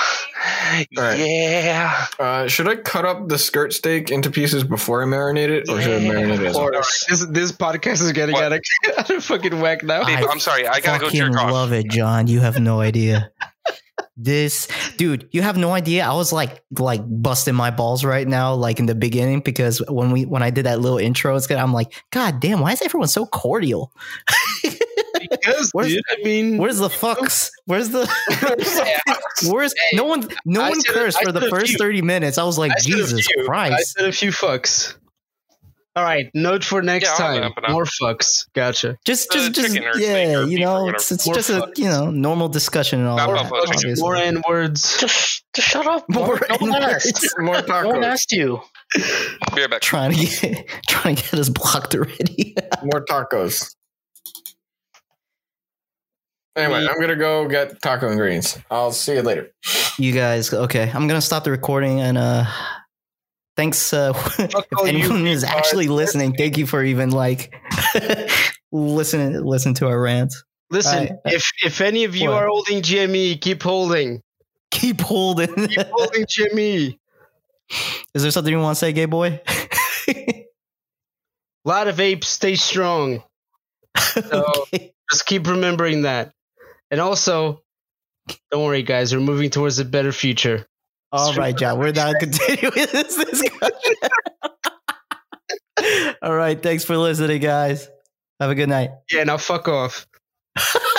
[SPEAKER 2] right.
[SPEAKER 4] yeah.
[SPEAKER 2] Uh, should I cut up the skirt steak into pieces before I marinate it, or should I marinate it?
[SPEAKER 3] Of
[SPEAKER 2] As well?
[SPEAKER 3] course.
[SPEAKER 6] This this podcast is getting
[SPEAKER 4] What?
[SPEAKER 6] out of, <laughs> out of fucking whack now.
[SPEAKER 1] I
[SPEAKER 4] I'm sorry. I gotta go
[SPEAKER 1] fucking
[SPEAKER 4] jerk off.
[SPEAKER 1] love it, John. You have no idea. this dude, you have no idea. I was like like busting my balls right now, like in the beginning, because when we when I did that little intro, it's good. I'm like, God damn, why is everyone so cordial? <laughs>
[SPEAKER 6] Because,
[SPEAKER 1] Where's-
[SPEAKER 6] dude, I mean,
[SPEAKER 1] Where's the fucks? Where's the <laughs> where's no one no
[SPEAKER 6] I
[SPEAKER 1] one cursed
[SPEAKER 6] I
[SPEAKER 1] for the first
[SPEAKER 6] few.
[SPEAKER 1] 30 minutes. I was like,
[SPEAKER 6] I
[SPEAKER 1] Jesus
[SPEAKER 6] few. I said a few fucks. All right, note for next
[SPEAKER 4] Yeah,
[SPEAKER 6] time.
[SPEAKER 4] open up.
[SPEAKER 6] More fucks. Gotcha.
[SPEAKER 1] Just
[SPEAKER 4] Uh,
[SPEAKER 1] just just yeah, you know, it's it's
[SPEAKER 6] More
[SPEAKER 1] just a you know normal discussion and all
[SPEAKER 4] Not
[SPEAKER 1] that.
[SPEAKER 4] buffalo
[SPEAKER 6] More N words.
[SPEAKER 3] Just, just shut up.
[SPEAKER 1] More
[SPEAKER 3] no
[SPEAKER 1] N-words.
[SPEAKER 3] asked. <laughs>
[SPEAKER 2] More tacos.
[SPEAKER 3] No one asked you. <laughs>
[SPEAKER 4] Be right back.
[SPEAKER 1] trying to get trying to get us blocked already.
[SPEAKER 2] More tacos. Anyway, I'm gonna go get taco ingredients. I'll see you later.
[SPEAKER 1] you guys, okay, I'm gonna stop the recording and uh thanks uh <laughs> if
[SPEAKER 6] all you
[SPEAKER 1] anyone is actually listening, thank you for even like <laughs> listening listen to our rants.
[SPEAKER 6] Listen,
[SPEAKER 1] Alright.
[SPEAKER 6] if if any of you
[SPEAKER 1] What?
[SPEAKER 6] are holding GME, keep holding.
[SPEAKER 1] Keep holding.
[SPEAKER 6] Keep holding GME.
[SPEAKER 1] is there something you want to say, gay boy?
[SPEAKER 6] A <laughs> lot of apes stay strong.
[SPEAKER 1] okay.
[SPEAKER 6] Just keep remembering that. And also, don't worry, guys. We're moving towards a better future.
[SPEAKER 1] All right, John. We're not <laughs> continuing this discussion. All right. Thanks for listening, guys. Have a good night.
[SPEAKER 6] Yeah, now fuck off. <laughs>